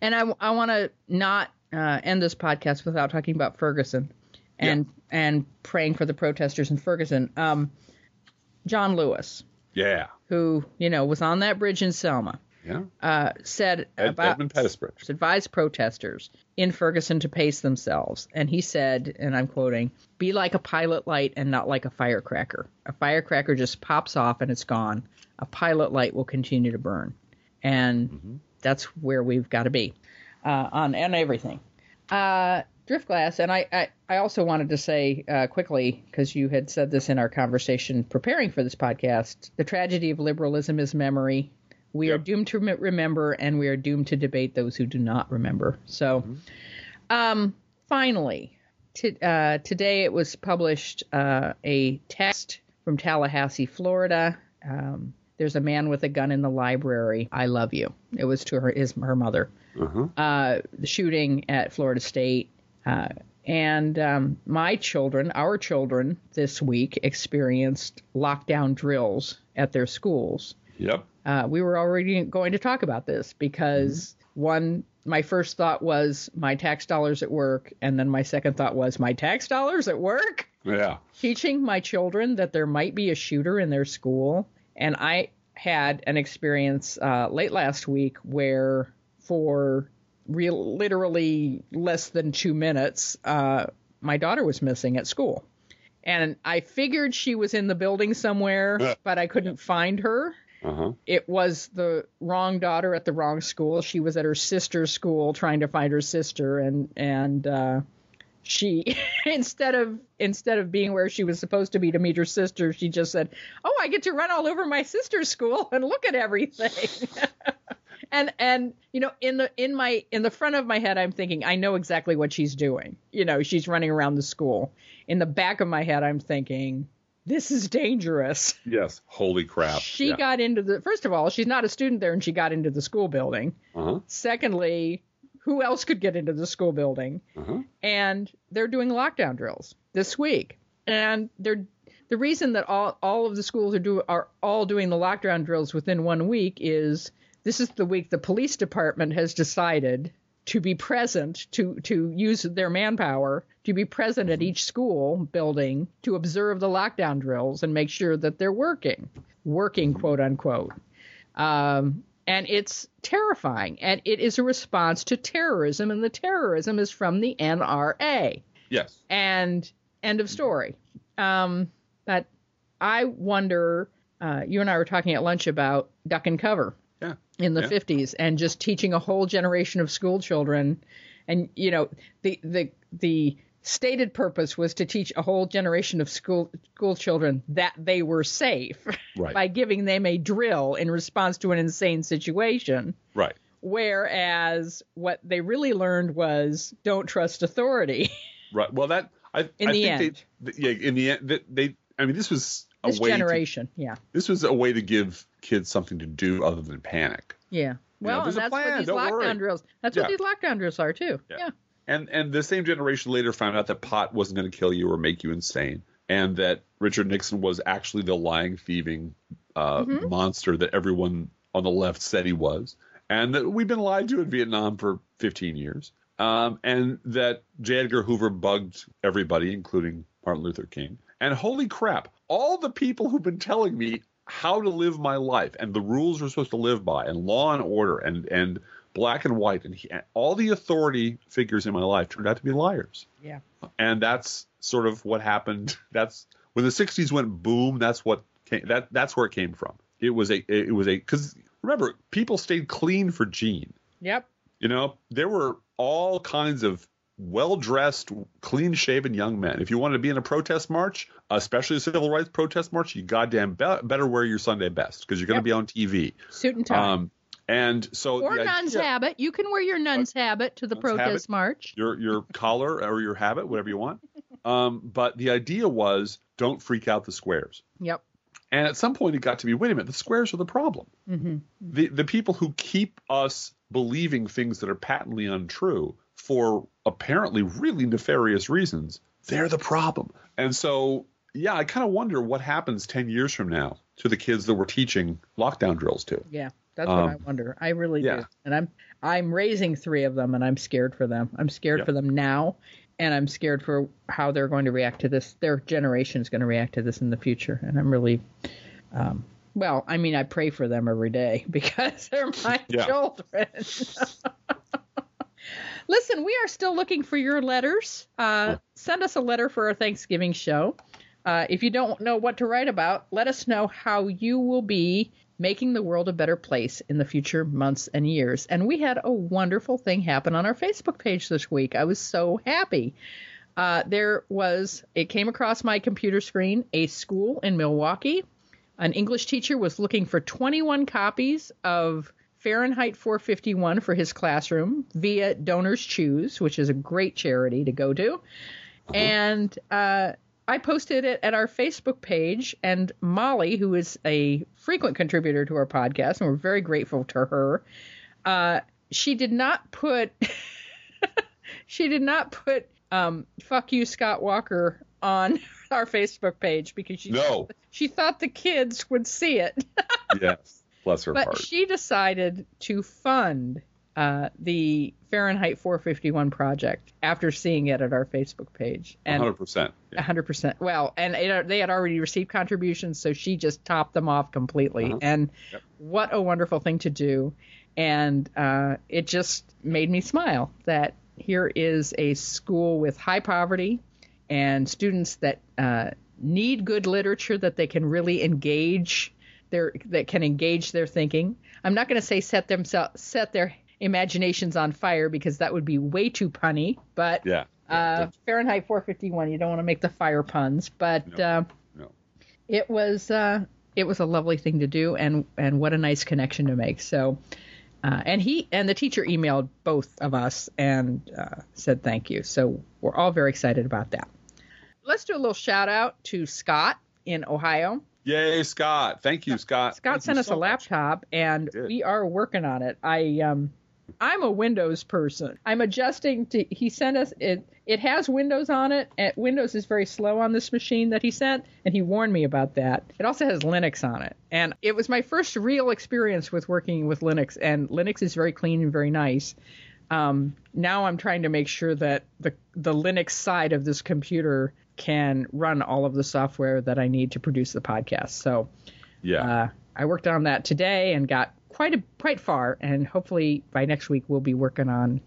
And I, I want to not uh, end this podcast without talking about Ferguson and and praying for the protesters in Ferguson. Um, John Lewis, Yeah. who you know was on that bridge in Selma, Yeah. uh, said Ed, about Edmund Pettus Bridge. advised protesters in Ferguson to pace themselves. And he said, and I'm quoting, be like a pilot light and not like a firecracker. A firecracker just pops off and it's gone. A pilot light will continue to burn. And that's where we've got to be uh, on and everything. Uh, Driftglass, and I, I, I also wanted to say uh, quickly, because you had said this in our conversation preparing for this podcast, the tragedy of liberalism is memory. We are doomed to remember, and we are doomed to debate those who do not remember. So, um, finally, t- uh, today it was published uh, a text from Tallahassee, Florida. Um, there's a man with a gun in the library. I love you. It was to her his her mother. Uh-huh. Uh, the shooting at Florida State. Uh, and um, my children, our children, this week experienced lockdown drills at their schools. Yep. Uh, we were already going to talk about this because one, my first thought was my tax dollars at work, and then my second thought was my tax dollars at work Yeah. teaching my children that there might be a shooter in their school. And I had an experience uh, late last week where, for real, literally less than two minutes, uh, my daughter was missing at school. And I figured she was in the building somewhere, but I couldn't find her Uh-huh. it was the wrong daughter at the wrong school. She was at her sister's school trying to find her sister, and and uh, she instead of instead of being where she was supposed to be to meet her sister, she just said, "Oh, I get to run all over my sister's school and look at everything." and and you know in the in my in the front of my head i'm thinking i know exactly what she's doing you know she's running around the school in the back of my head i'm thinking this is dangerous Yes. Holy crap. she yeah. got into the first of all she's not a student there and she got into the school building Uh-huh. secondly who else could get into the school building Uh-huh. and they're doing lockdown drills this week and they're the reason that all, all of the schools are do are all doing the lockdown drills within one week is this is the week the police department has decided to be present to to use their manpower to be present at each school building to observe the lockdown drills and make sure that they're working working quote unquote um, and it's terrifying and it is a response to terrorism and the terrorism is from the NRA Yes. and end of story. Um, but I wonder. Uh, you and I were talking at lunch about duck and cover. In the Yeah. 50s and just teaching a whole generation of school children and you know the the the stated purpose was to teach a whole generation of school school children that they were safe Right. by giving them a drill in response to an insane situation Right. whereas what they really learned was don't trust authority Right. Well, that I In I the think end. they yeah in the end that they I mean this was a this way to, generation yeah this was a way to give kids something to do other than panic. Yeah. Well, there's and a that's what plan, these don't lockdown worry. drills. That's what these lockdown drills are too. Yeah. Yeah. And and the same generation later found out that pot wasn't going to kill you or make you insane, and that Richard Nixon was actually the lying, thieving uh, Mm-hmm. monster that everyone on the left said he was, and that we've been lied to in Vietnam for 15 years, um, and that J. Edgar Hoover bugged everybody, including Martin Luther King. And holy crap, all the people who've been telling me how to live my life and the rules we're supposed to live by, and law and order, and and black and white, and he, all the authority figures in my life turned out to be liars. Yeah. And that's sort of what happened. That's when the '60s went boom. That's what came, that that's where it came from. It was a it was a because remember people stayed clean for Gene. Yep. You know, there were all kinds of well dressed, clean shaven young men. If you wanted to be in a protest march, especially a civil rights protest march, you goddamn be- better wear your Sunday best because you're going to Yep. be on TV. Suit and tie. Um, and so or nun's idea- habit. You can wear your nun's habit to the protest habit. march. your your collar or your habit, whatever you want. Um, but the idea was don't freak out the squares. Yep. And at some point, it got to be wait a minute, the squares are the problem. hmm The the people who keep us believing things that are patently untrue for apparently really nefarious reasons, they're the problem. And so, yeah, I kind of wonder what happens ten years from now to the kids that we're teaching lockdown drills to. Yeah. That's what I Um, wonder. I really yeah. do. And I'm I'm raising three of them, and I'm scared for them. I'm scared Yep. for them now, and I'm scared for how they're going to react to this. Their generation is going to react to this in the future, and I'm really um, Well, I mean, I pray for them every day because they're my Yeah. children. Listen, we are still looking for your letters. Uh, send us a letter for our Thanksgiving show. Uh, if you don't know what to write about, let us know how you will be making the world a better place in the future months and years. And we had a wonderful thing happen on our Facebook page this week. I was so happy. Uh, there was, it came across my computer screen, a school in Milwaukee. An English teacher was looking for 21 copies of Fahrenheit 451 for his classroom via Donors Choose, which is a great charity to go to. And uh, I posted it at our Facebook page, and Molly, who is a frequent contributor to our podcast, and we're very grateful to her, uh, she did not put she did not put um, "fuck you, Scott Walker" on our Facebook page because she No. she thought the kids would see it. yes. Bless her But heart. she decided to fund uh, the Fahrenheit 451 project after seeing it at our Facebook page. And 100%. Yeah. 100%. Well, and it, they had already received contributions, so she just topped them off completely. Uh-huh. And Yep. what a wonderful thing to do. And uh, it just made me smile that here is a school with high poverty and students that uh, need good literature that they can really engage their that can engage their thinking. I'm not going to say set themselves set their imaginations on fire because that would be way too punny, but Yeah. uh, Fahrenheit 451. You don't want to make the fire puns, but No. uh, No. it was uh, it was a lovely thing to do, and and what a nice connection to make. So, uh, and he and the teacher emailed both of us and uh, said thank you. So we're all very excited about that. Let's do a little shout out to Scott in Ohio. Yay, Scott. Thank you, Scott. Scott Thank sent us so a much. laptop, and we are working on it. I um, I'm a Windows person. I'm adjusting to. He sent us it. It has Windows on it. And Windows is very slow on this machine that he sent, and he warned me about that. It also has Linux on it, and it was my first real experience with working with Linux. And Linux is very clean and very nice. Um, now I'm trying to make sure that the the Linux side of this computer can run all of the software that I need to produce the podcast. So Yeah. uh, I worked on that today and got quite a quite far, and hopefully by next week we'll be working on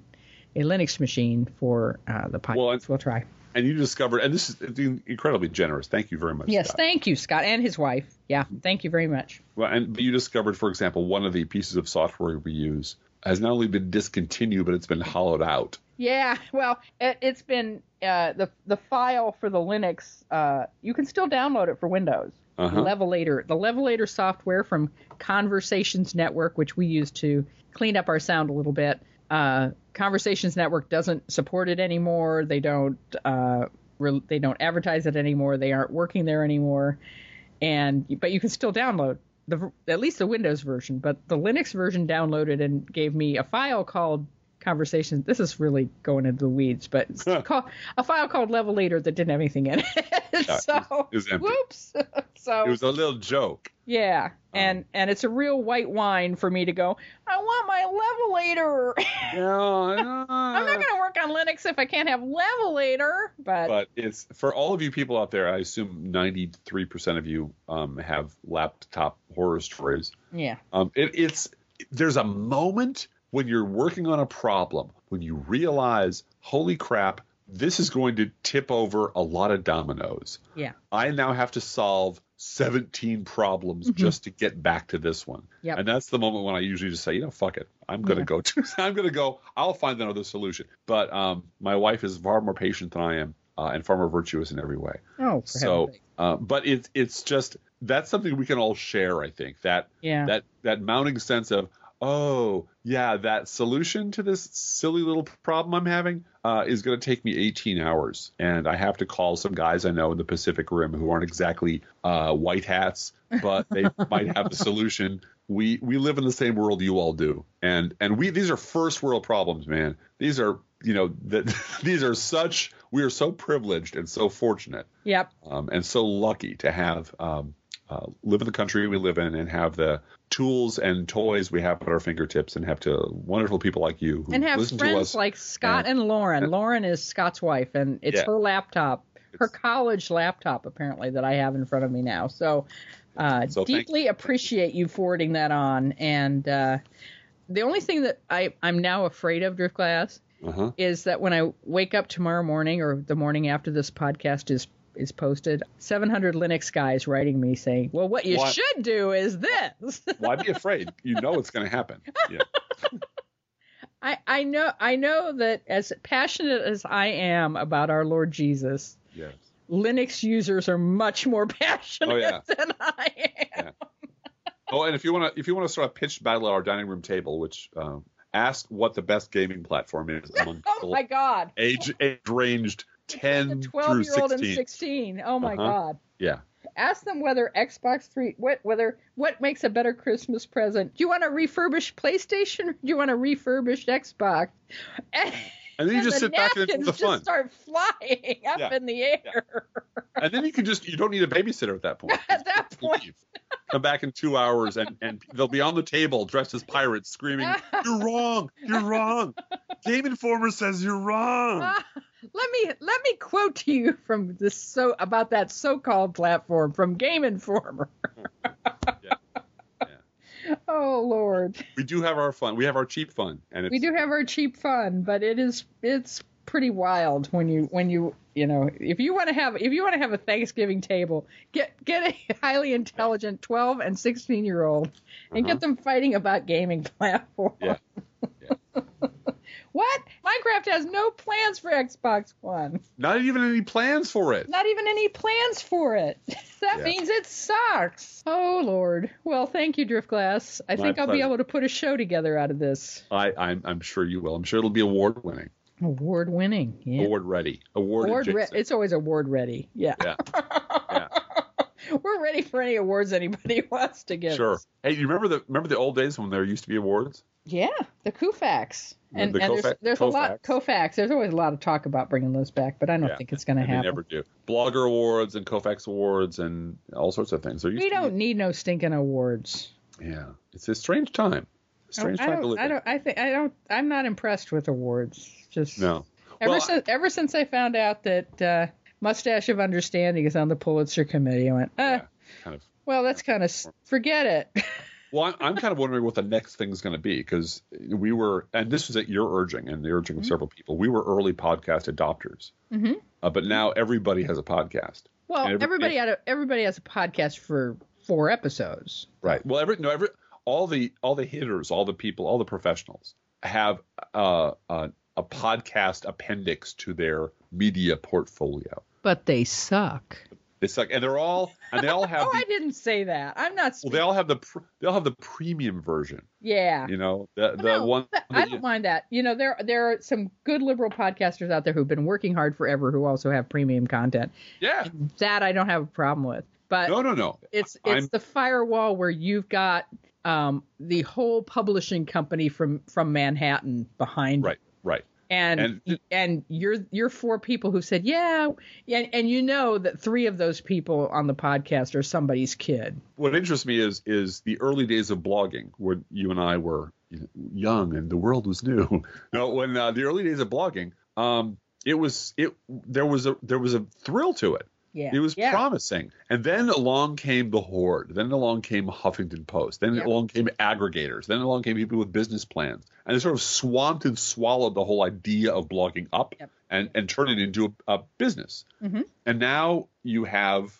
a Linux machine for uh, the podcast. Well, and- we'll try. and you discovered, and this is incredibly generous. Thank you very much. Yes, Scott. thank you, Scott, and his wife. Yeah, thank you very much. Well, and you discovered, for example, one of the pieces of software we use has not only been discontinued, but it's been hollowed out. Yeah, well, it, it's been uh, the the file for the Linux. Uh, you can still download it for Windows. Uh-huh. Levelator, the Levelator software from Conversations Network, which we use to clean up our sound a little bit. Uh, Conversations Network doesn't support it anymore. They don't. Uh, re- they don't advertise it anymore. They aren't working there anymore. And but you can still download the at least the Windows version. But the Linux version downloaded and gave me a file called Conversations. This is really going into the weeds, but called, a file called Level Levelator that didn't have anything in it. So it was- it was empty. whoops. so It was a little joke. yeah, and and it's a real white wine for me to go. I want my levelator. Yeah, I'm not going to work on Linux if I can't have levelator. But, but it's for all of you people out there. I assume 93% of you um, have laptop horror stories. yeah, Um, it, it's there's a moment when you're working on a problem when you realize, holy crap, this is going to tip over a lot of dominoes. yeah, I now have to solve 17 problems just to get back to this one. Mm-hmm. Yep. And that's the moment when I usually just say, you know, fuck it. I'm going to go to, I'm going to go, I'll find another solution. But um, my wife is far more patient than I am uh, and far more virtuous in every way. oh, for So, uh, but it's, it's just, that's something we can all share, I think. That, yeah, that, that mounting sense of, oh, yeah, that solution to this silly little problem I'm having uh, is going to take me 18 hours. And I have to call some guys I know in the Pacific Rim who aren't exactly uh, white hats, but they might have the solution. We we live in the same world you all do, and and we these are first world problems, man. These are you know that these are such we are so privileged and so fortunate yep, um, and so lucky to have um, uh, live in the country we live in and have the tools and toys we have at our fingertips and have to wonderful people like you who and have listen to friends us. like Scott Yeah. and Lauren. Lauren is Scott's wife, and it's Yeah. her laptop, her It's- college laptop, apparently that I have in front of me now. So. Uh, So deeply appreciate you forwarding that on. And uh, the only thing that I, I'm now afraid of, Drift Glass, Uh-huh. is that when I wake up tomorrow morning or the morning after this podcast is is posted, 700 Linux guys writing me saying, "Well, what you Why- should do is this." Why be afraid? You know it's going to happen. Yeah. I I know I know that as passionate as I am about our Lord Jesus, Yes. Linux users are much more passionate Oh, yeah. than I am. Yeah. Oh, and if you want to, if you want to start a pitched battle at our dining room table, which um, ask what the best gaming platform is among Oh my God! age age ranged ten through 12 year old and sixteen. Oh my Uh-huh. God! Yeah. Ask them whether Xbox Three, what whether what makes a better Christmas present. Do you want a refurbished PlayStation? Or do you want a refurbished Xbox? And, And then you and just the sit back and enjoy the just start flying up Yeah. in the air. And then you can just you don't need a babysitter at that point. At that point. leave. Come back in two hours and, and they'll be on the table dressed as pirates screaming, You're wrong, you're wrong. Game Informer says you're wrong. Let me let me quote to you from this so about that so-called platform from Game Informer. Yeah. Oh Lord, We do have our fun. We have our cheap fun. And it's we do have our cheap fun, but it is it's pretty wild when you when you you know if you want to have if you want to have a Thanksgiving table, get get a highly intelligent 12 and 16 year old and Uh-huh. get them fighting about gaming platforms. Yeah. Yeah. What? Minecraft has no plans for Xbox One. not even any plans for it. Not even any plans for it. That Yeah. means it sucks. Oh Lord. Well, thank you, Driftglass. I My think I'll be able to put a show together out of this. I, I'm, I'm sure you will. I'm sure it'll be award winning, Award winning. Yeah. award ready, award Award re- it's always award ready. Yeah. Yeah. Yeah. We're ready for any awards anybody wants to give. Sure. us. Hey, you remember the remember the old days when there used to be awards? Yeah, the Koufax. And, the and Kofa- there's, there's a lot Koufax. Kofax. There's always a lot of talk about bringing those back, but I don't Yeah. think it's going to And they happen. never do. Blogger awards and Koufax awards and all sorts of things. We don't need no stinking awards. Yeah, it's a strange time. A strange I time to live. I don't. I think. I don't. I'm not impressed with awards. Just No. Ever Well, since ever since I found out that uh, Mustache of Understanding is on the Pulitzer Committee, I went, uh, Yeah, kind of. well, that's kind of forget it. Well, I'm, I'm kind of wondering what the next thing is going to be because we were, and this was at your urging and the urging of Mm-hmm. several people. We were early podcast adopters, hmm uh, but now everybody has a podcast. Well, every- everybody had a, everybody has a podcast for four episodes. Right. Well, every no, every all the all the hitters, all the people, all the professionals have uh, uh, a podcast appendix to their media portfolio. But they suck. It's like, and they're all, and they all have Oh, the, I didn't say that. I'm not. well, they all have the, pr- they all have the premium version. yeah. You know, the the No, one. that- I you- don't mind that. You know, there there are some good liberal podcasters out there who've been working hard forever who also have premium content. yeah. That I don't have a problem with. But No, no, no. it's it's I'm- the firewall where you've got um, the whole publishing company from from Manhattan behind you. Right, right, and And- and, you're you're four people who said yeah and, and you know that three of those people on the podcast are somebody's kid What interests me is is the early days of blogging, when you and I were young and the world was new. no, when uh, the early days of blogging, um, it was it there was a there was a thrill to it. Yeah It was yeah promising. And then along came the Horde. Then along came Huffington Post. Then Yep. along came aggregators. Then along came people with business plans. And they sort of swamped and swallowed the whole idea of blogging up Yep. and, and turned it into a, a business. Mhm. And now you have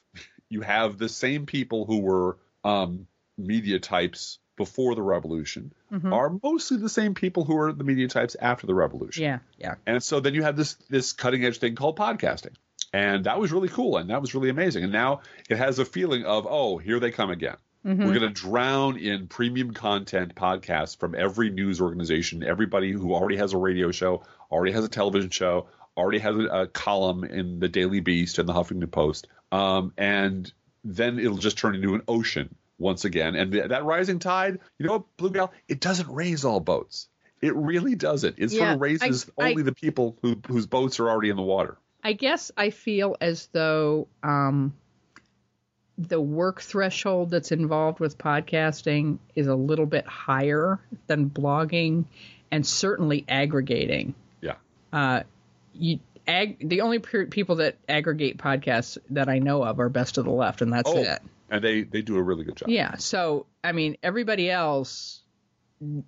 you have the same people who were um, media types before the revolution Mhm. are mostly the same people who are the media types after the revolution. yeah yeah And so then you have this this cutting edge thing called podcasting. And that was really cool and that was really amazing. And now it has a feeling of, oh, here they come again. Mhm. We're going to drown in premium content podcasts from every news organization, everybody who already has a radio show, already has a television show, already has a, a column in the Daily Beast and the Huffington Post. Um, and then it'll just turn into an ocean once again. And th- that rising tide, you know what, Blue Gal, it doesn't raise all boats. It really doesn't. It sort of raises I- I- only the people who, whose boats are already in the water. I guess i feel as though um the work threshold that's involved with podcasting is a little bit higher than blogging and certainly aggregating Yeah. uh, you ag- the only pe- people that aggregate podcasts that I know of are Best of the Left, and that's Oh, it. and they they do a really good job. Yeah. So, I mean, everybody else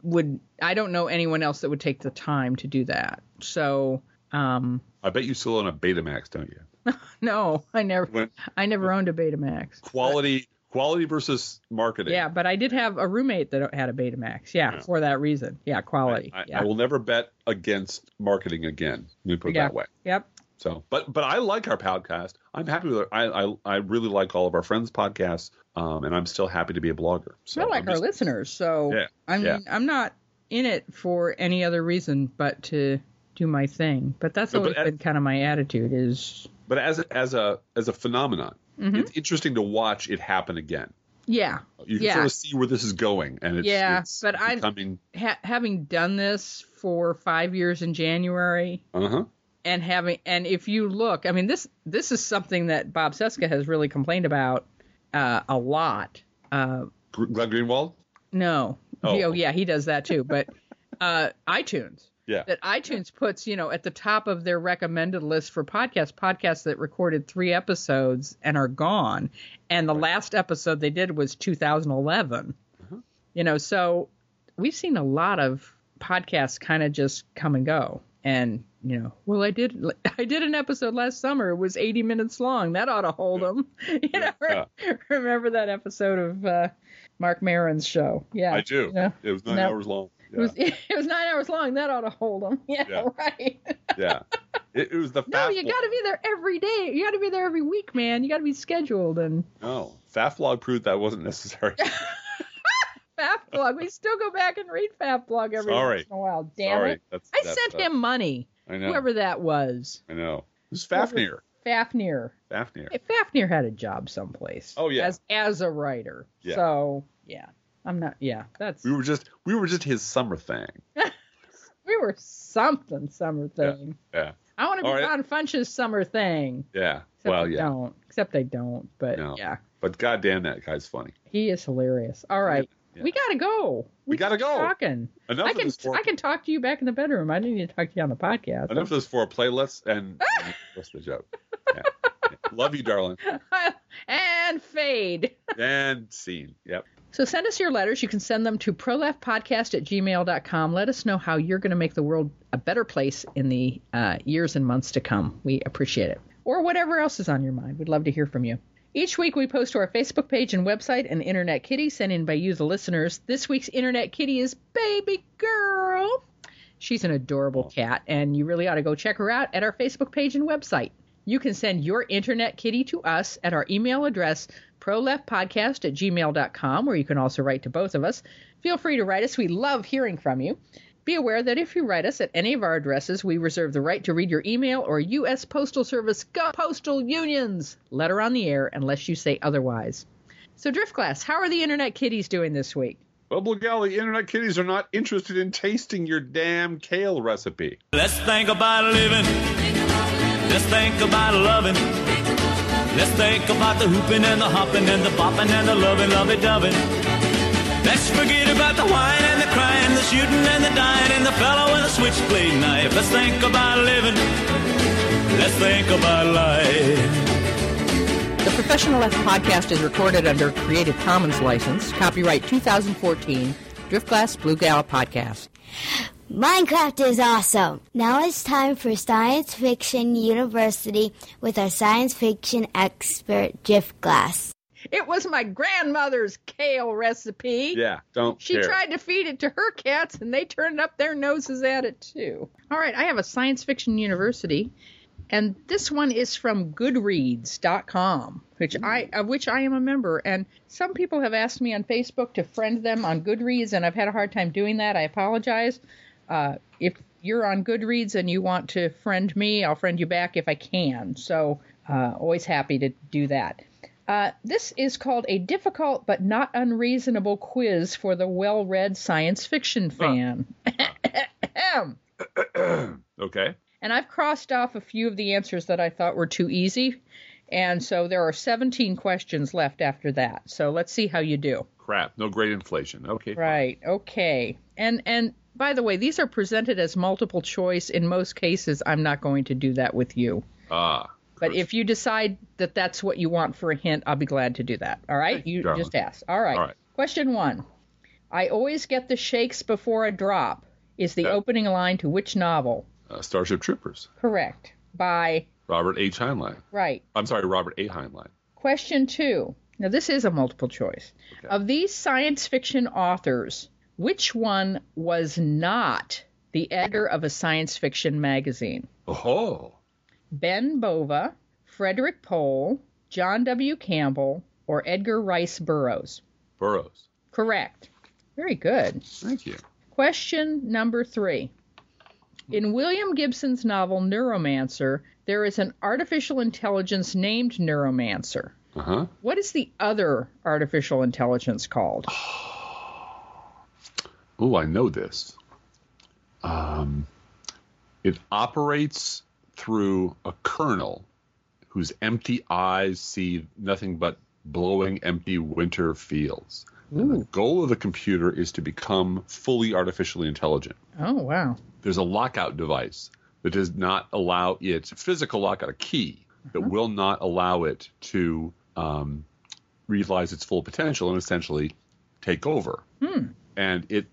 would, I don't know anyone else that would take the time to do that. So, um, I bet you still own a Betamax, don't you? no, I never, When- I never owned a Betamax. Quality quality versus marketing. Yeah, but I did have a roommate that had a Betamax. Yeah, Yeah. for that reason. Yeah, quality. I, yeah. I will never bet against marketing again. Let me put it Yeah. that way. Yep. So, but but I like our podcast. I'm happy with it. I I, I really like all of our friends' podcasts, um, and I'm still happy to be a blogger. So I like I'm our just- listeners. So Yeah, I mean, yeah. I'm not in it for any other reason but to do my thing. But that's No, but always been kind of my attitude. Is But as a, as a as a phenomenon, Mm-hmm. it's interesting to watch it happen again. yeah, You can Yeah. sort of see where this is going, and it's, Yeah, it's but I- becoming ha- having done this for five years in January, uh huh and having and if you look, I mean this this is something that Bob Cesca has really complained about uh, a lot. Uh, Glenn Greenwald. no, Oh. oh yeah, he does that too. But uh, iTunes. Yeah, that iTunes puts, you know, at the top of their recommended list for podcasts, podcasts that recorded three episodes and are gone. And the last episode they did was 2011. Uh-huh. You know, so we've seen a lot of podcasts kind of just come and go. And you know, well, I did, I did an episode last summer. It was 80 minutes long. That ought to hold them. You know, Yeah. remember that episode of uh, Marc Maron's show? Yeah, I do. you know? It was nine No. hours long. It was it was nine hours long. That ought to hold them. Yeah, Yeah. right. yeah. It, it was the No, you got to be there every day. You got to be there every week, man. You got to be scheduled. And No, Fafblog proved that wasn't necessary. Faf blog, we still go back and read Faf blog every Sorry. once in a while. Damn Sorry, it! that's, I that's, sent him money, I know. whoever that was. I know. It was Fafnir. Fafnir. Fafnir. Fafnir had a job someplace. Oh, yeah. as as a writer. Yeah. So yeah, I'm not. Yeah, that's We were just we were just his summer thing. we were something summer thing. Yeah. I want to be right. Ron Funch's summer thing. Yeah. Except well, they yeah. don't. Except I don't. But No. yeah, But goddamn, that guy's funny. he is hilarious. All right, Yeah. we gotta go. We gotta go. Talking. Enough I of can I can talk to you back in the bedroom. I didn't need to talk to you on the podcast. enough of this for a playlist and, and what's the joke? Yeah. Yeah. Love you, darling. and fade. And scene. Yep. So send us your letters. You can send them to proleftpodcast at gmail.com. Let us know how you're going to make the world a better place in the uh, years and months to come. We appreciate it. Or whatever else is on your mind. We'd love to hear from you. Each week we post to our Facebook page and website an Internet Kitty sent in by you, the listeners. This week's Internet Kitty is Baby Girl. She's an adorable cat, and you really ought to go check her out at our Facebook page and website. You can send your internet kitty to us at our email address, proleftpodcast at gmail.com, or you can also write to both of us. Feel free to write us. We love hearing from you. Be aware that if you write us at any of our addresses, we reserve the right to read your email or U.S. Postal Service Go Postal Unions letter on the air unless you say otherwise. So, Drift Driftglass, how are the internet kitties doing this week? Well, Golly, internet kitties are not interested in tasting your damn kale recipe. Let's think about living. Let's think about loving. Let's think about the hooping and the hopping and the bopping and the loving, lovey doving. Let's forget about the whine and the crying, the shooting and the dying, and the fellow with a switchblade knife. Let's think about living. Let's think about life. The Professional Left podcast is recorded under Creative Commons license, copyright 2014, Driftglass Blue Gal Podcast. Minecraft is awesome. Now it's time for Science Fiction University with our science fiction expert, Jiff Glass. It was my grandmother's kale recipe. Yeah, don't She care. tried to feed it to her cats and they turned up their noses at it too. All right, I have a science fiction university and this one is from goodreads.com, which I of which I am a member and some people have asked me on Facebook to friend them on Goodreads and I've had a hard time doing that. I apologize. Uh, if you're on Goodreads and you want to friend me, I'll friend you back if I can. So, uh, always happy to do that. Uh, this is called a difficult but not unreasonable quiz for the well read science fiction fan. Okay. and I've crossed off a few of the answers that I thought were too easy. And so there are 17 questions left after that. So let's see how you do. Crap. No great inflation. Okay. fine. Right. Okay. And and by the way, these are presented as multiple choice. In most cases, I'm not going to do that with you. Ah, But if you decide that that's what you want for a hint, I'll be glad to do that. All right? You darling. just ask. All right. All right. Question one. I always get the shakes before a drop is the opening line to which novel? Uh, Starship Troopers. Correct. By Robert H. Heinlein. right. I'm sorry, Robert A. Heinlein. Question two. Now, this is a multiple choice. Of these science fiction authors, which one was not the editor of a science fiction magazine? Oh, Ben Bova, Frederik Pohl, John W. Campbell, or Edgar Rice Burroughs? Burroughs. Correct. Very good. Thank you. Question number three. In William Gibson's novel Neuromancer, there is an artificial intelligence named Neuromancer. Uh huh. What is the other artificial intelligence called? Oh, I know this. Um, it operates through a kernel whose empty eyes see nothing but blowing empty winter fields. The goal of the computer is to become fully artificially intelligent. Oh, wow. There's a lockout device that does not allow its physical lockout, a key that will not allow it to um, realize its full potential and essentially take over. And it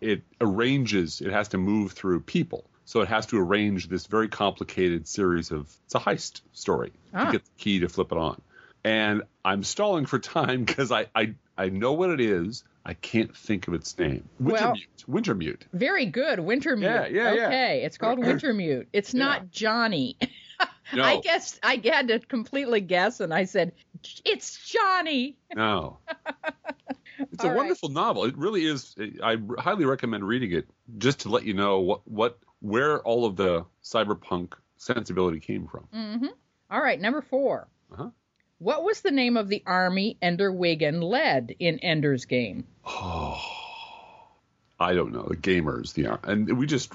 it arranges. It has to move through people, so it has to arrange this very complicated series of. It's a heist story Ah. to get the key to flip it on. And I'm stalling for time because I, I I know what it is. I can't think of its name. Well- Wintermute. Wintermute. Very good. Wintermute. Yeah, yeah, yeah. okay, it's called Wintermute. It's not Johnny. No. I guess I had to completely guess, and I said, "It's Johnny." No. It's All a right. wonderful novel. It really is. I highly recommend reading it just to let you know what, what where all of the cyberpunk sensibility came from. Mm-hmm. All right, number 4 Uh-huh. What was the name of the army Ender Wiggin led in Ender's Game? Oh, I don't know the gamers, the army, and we just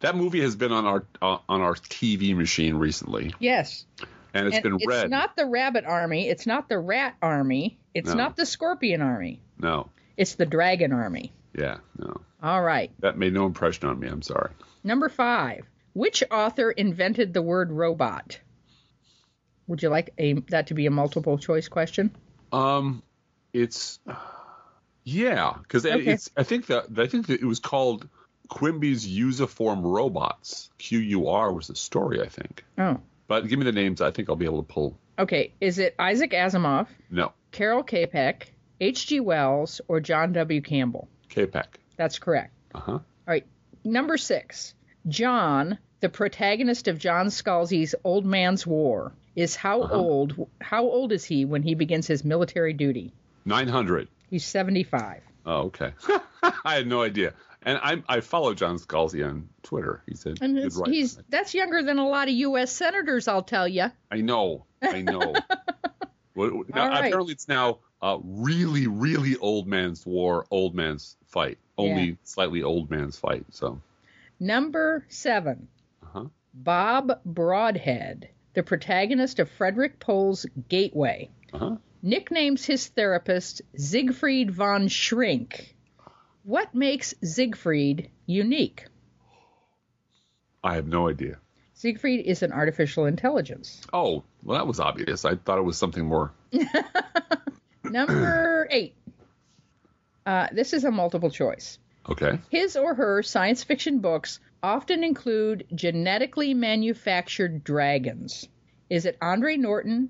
that movie has been on our uh, on our TV machine recently, Yes, and it's and been read it's not the Rabbit Army. It's not the Rat Army. It's No. not the Scorpion Army. no, It's the Dragon Army. yeah, no, All right, that made no impression on me. I'm sorry. number five. Which author invented the word robot? Would you like a, that to be a multiple choice question? Um, it's yeah, because Okay. it's. I think that I think that it was called Quimby's Usiform Robots. Q U R was the story, I think. Oh, But give me the names. I think I'll be able to pull. okay. Is it Isaac Asimov, No, Karel Čapek, H.G. Wells, or John W. Campbell? Čapek. That's correct. Uh huh. All right. Number six. John, the protagonist of John Scalzi's Old Man's War, is how old? How old is he when he begins his military duty? Nine hundred. He's 75. Oh, okay. I had no idea. And I I follow John Scalzi on Twitter. He said, And good it's, he's that's younger than a lot of U.S. senators, I'll tell you. I know. I know. Well, now, right. Apparently, it's now uh, really, really old man's war, old man's fight. Only Yeah. slightly old man's fight. So, Number 7 Uh-huh. Bob Broadhead, the protagonist of Frederik Pohl's Gateway, uh-huh. nicknames his therapist Siegfried von Shrink. What makes Siegfried unique? I have no idea. Siegfried is an artificial intelligence. Oh, well, that was obvious. I thought it was something more. Number eight. Uh, this is a multiple choice. Okay. His or her science fiction books often include genetically manufactured dragons. Is it Andre Norton,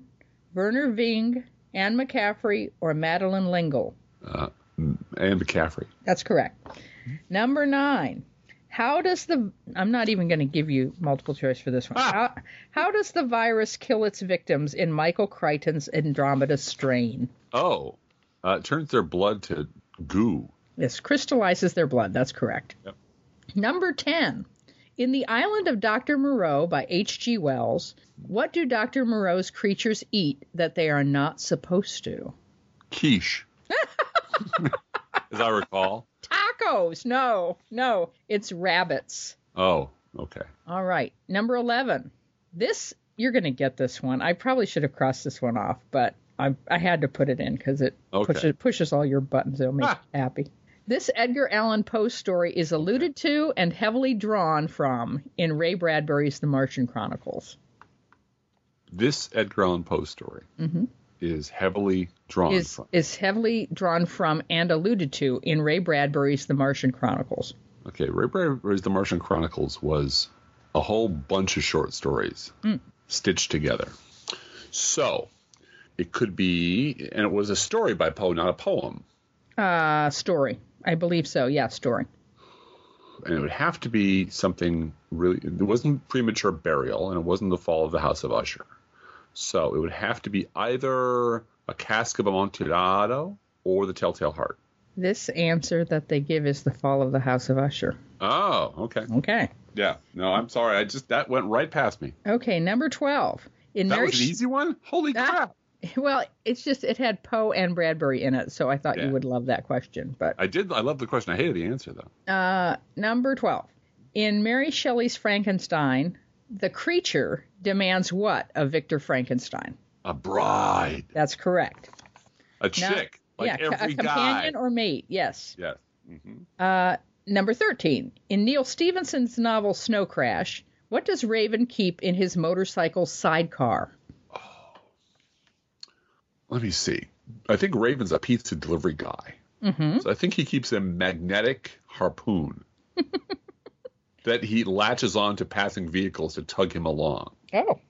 Vernor Vinge, Anne McCaffrey, or Madeleine L'Engle? Uh, Anne McCaffrey. That's correct. Number nine. How does the I'm not even going to give you multiple choice for this one. How, how does the virus kill its victims in Michael Crichton's Andromeda Strain? Oh, uh, it turns their blood to goo. This crystallizes their blood. That's correct. Yep. Number 10. In The Island of Dr. Moreau by H.G. Wells, what do Dr. Moreau's creatures eat that they are not supposed to? Quiche. As I recall. Tacos. No, no, it's rabbits. Oh, okay. All right. Number 11. This, you're going to get this one. I probably should have crossed this one off, but I, I had to put it in because it Okay. pushes, pushes all your buttons. It'll make Ah. you happy. This Edgar Allan Poe story is alluded to and heavily drawn from in Ray Bradbury's The Martian Chronicles. this Edgar Allan Poe story is heavily drawn Mm-hmm. is from. is heavily drawn from and alluded to in Ray Bradbury's The Martian Chronicles. Okay, Ray Bradbury's The Martian Chronicles was a whole bunch of short stories stitched together. So it could be, and it was a story by Poe, not a poem. Uh, story. I believe so. Yeah, story. and it would have to be something really. It wasn't premature burial, and it wasn't the fall of the House of Usher. So it would have to be either a cask of Amontillado or the Telltale Heart. This answer that they give is the fall of the House of Usher. Oh, okay. Okay. Yeah. No, I'm sorry. I just that went right past me. Okay, number 12. In That Mary was an easy one. Holy crap! Well, it's just it had Poe and Bradbury in it, so I thought Yeah. you would love that question. But I did. I love the question. I hated the answer though. uh, number 12. In Mary Shelley's Frankenstein, the creature demands what of Victor Frankenstein? A bride, That's correct. a Now- chick, like yeah, every a guy. companion or mate, yes. yes. hmm Uh, number 13. In Neal Stephenson's novel Snow Crash, what does Raven keep in his motorcycle sidecar? Let me see. I think Raven's a pizza delivery guy. Mm-hmm. So I think he keeps a magnetic harpoon that he latches on to passing vehicles to tug him along. Oh.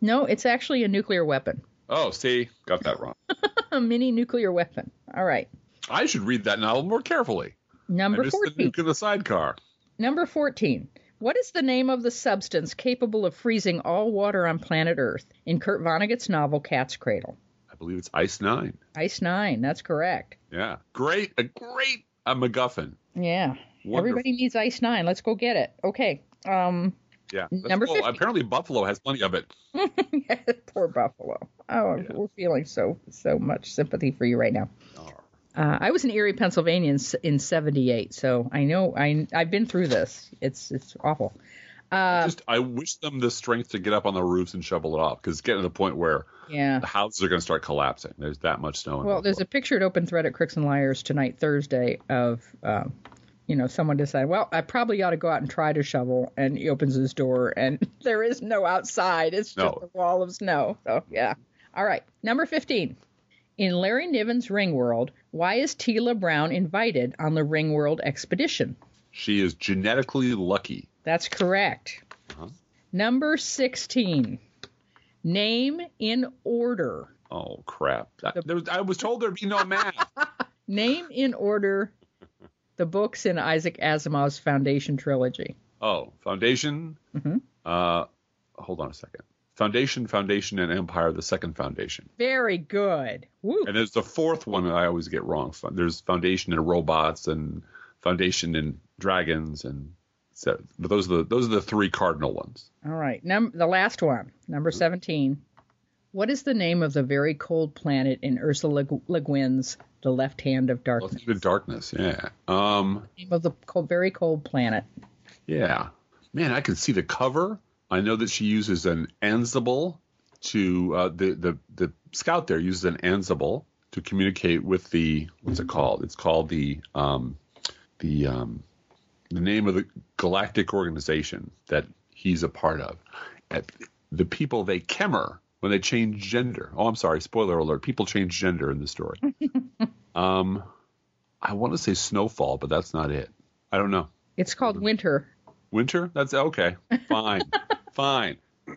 No, it's actually a nuclear weapon. Oh, see, got that wrong. A mini nuclear weapon. All right. I should read that novel more carefully. I Number the 14. nuke in the sidecar. Number 14. What is the name of the substance capable of freezing all water on planet Earth in Kurt Vonnegut's novel Cat's Cradle? I believe it's Ice Nine. Ice 9, that's correct. Yeah, great, a great a MacGuffin. Yeah. Wonderful. Everybody needs Ice 9. Let's go get it. Okay. Um Yeah, Number cool. 50. Apparently, Buffalo has plenty of it. poor Buffalo. Oh, we're feeling so so much sympathy for you right now. Uh, I was in Erie, Pennsylvania in, in '78, so I know I I've been through this. It's it's awful. Uh, Just, I wish them the strength to get up on the roofs and shovel it off because it's getting to the point where Yeah. the houses are going to start collapsing. There's that much snow. in Well, there's Buffalo. a at open thread at Crooks and Liars tonight, Thursday, of um, you know someone decided, well, I probably ought to go out and try to shovel, and he opens his door, and there is no outside. It's just No. a wall of snow. So yeah. All right, number fifteen. In Larry Niven's Ringworld, why is Teela Brown invited on the Ringworld expedition? She is genetically lucky. That's correct. Number 16. Name in order. Oh crap! I, there was, I was told there'd be no math. Name in order the books in Isaac Asimov's Foundation trilogy. oh, Foundation. Mhm. Uh, hold on a second. Foundation, Foundation, and Empire. The second Foundation, Very good. Woo. and there's the fourth one that I always get wrong. There's Foundation in robots and Foundation in dragons, and so but those are the those are the three cardinal ones. All right. Num- the last one, number 17. What is the name of the very cold planet in Ursula Le, Guin's The Left Hand of Darkness? the darkness, yeah. Um, Name of the cold, very cold planet. Yeah. Man, I can see the cover. I know that she uses an ansible to uh, the, the the scout there uses an ansible to communicate with the what's it called? It's called the um the um the name of the galactic organization that he's a part of. At the people they Kemmer when they change gender. Oh, I'm sorry, spoiler alert. People change gender in the story. um I want to say snowfall, but that's not it. I don't know. It's called Winter. Winter? That's okay. Fine. Fine.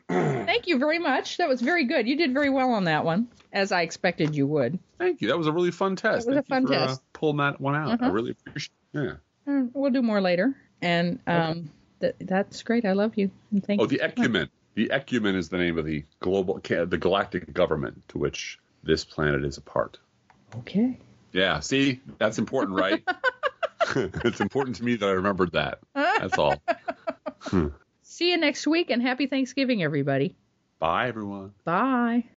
Thank you very much. That was very good. You did very well on that one, as I expected you would. Thank you. That was a really fun test. It was a Thank you fun for, test. Uh, pulling that one out. I Uh-huh. really appreciate it. Yeah. Uh, We'll do more later. And um, th- that's great. I love you. And thank Oh, the Ekumen. The Ekumen is the name of the global, the galactic government to which this planet is a part. Okay. Yeah. See, that's important, right? it's important to me that I remembered that. That's all. See you next week and happy Thanksgiving, everybody. Bye, everyone. Bye.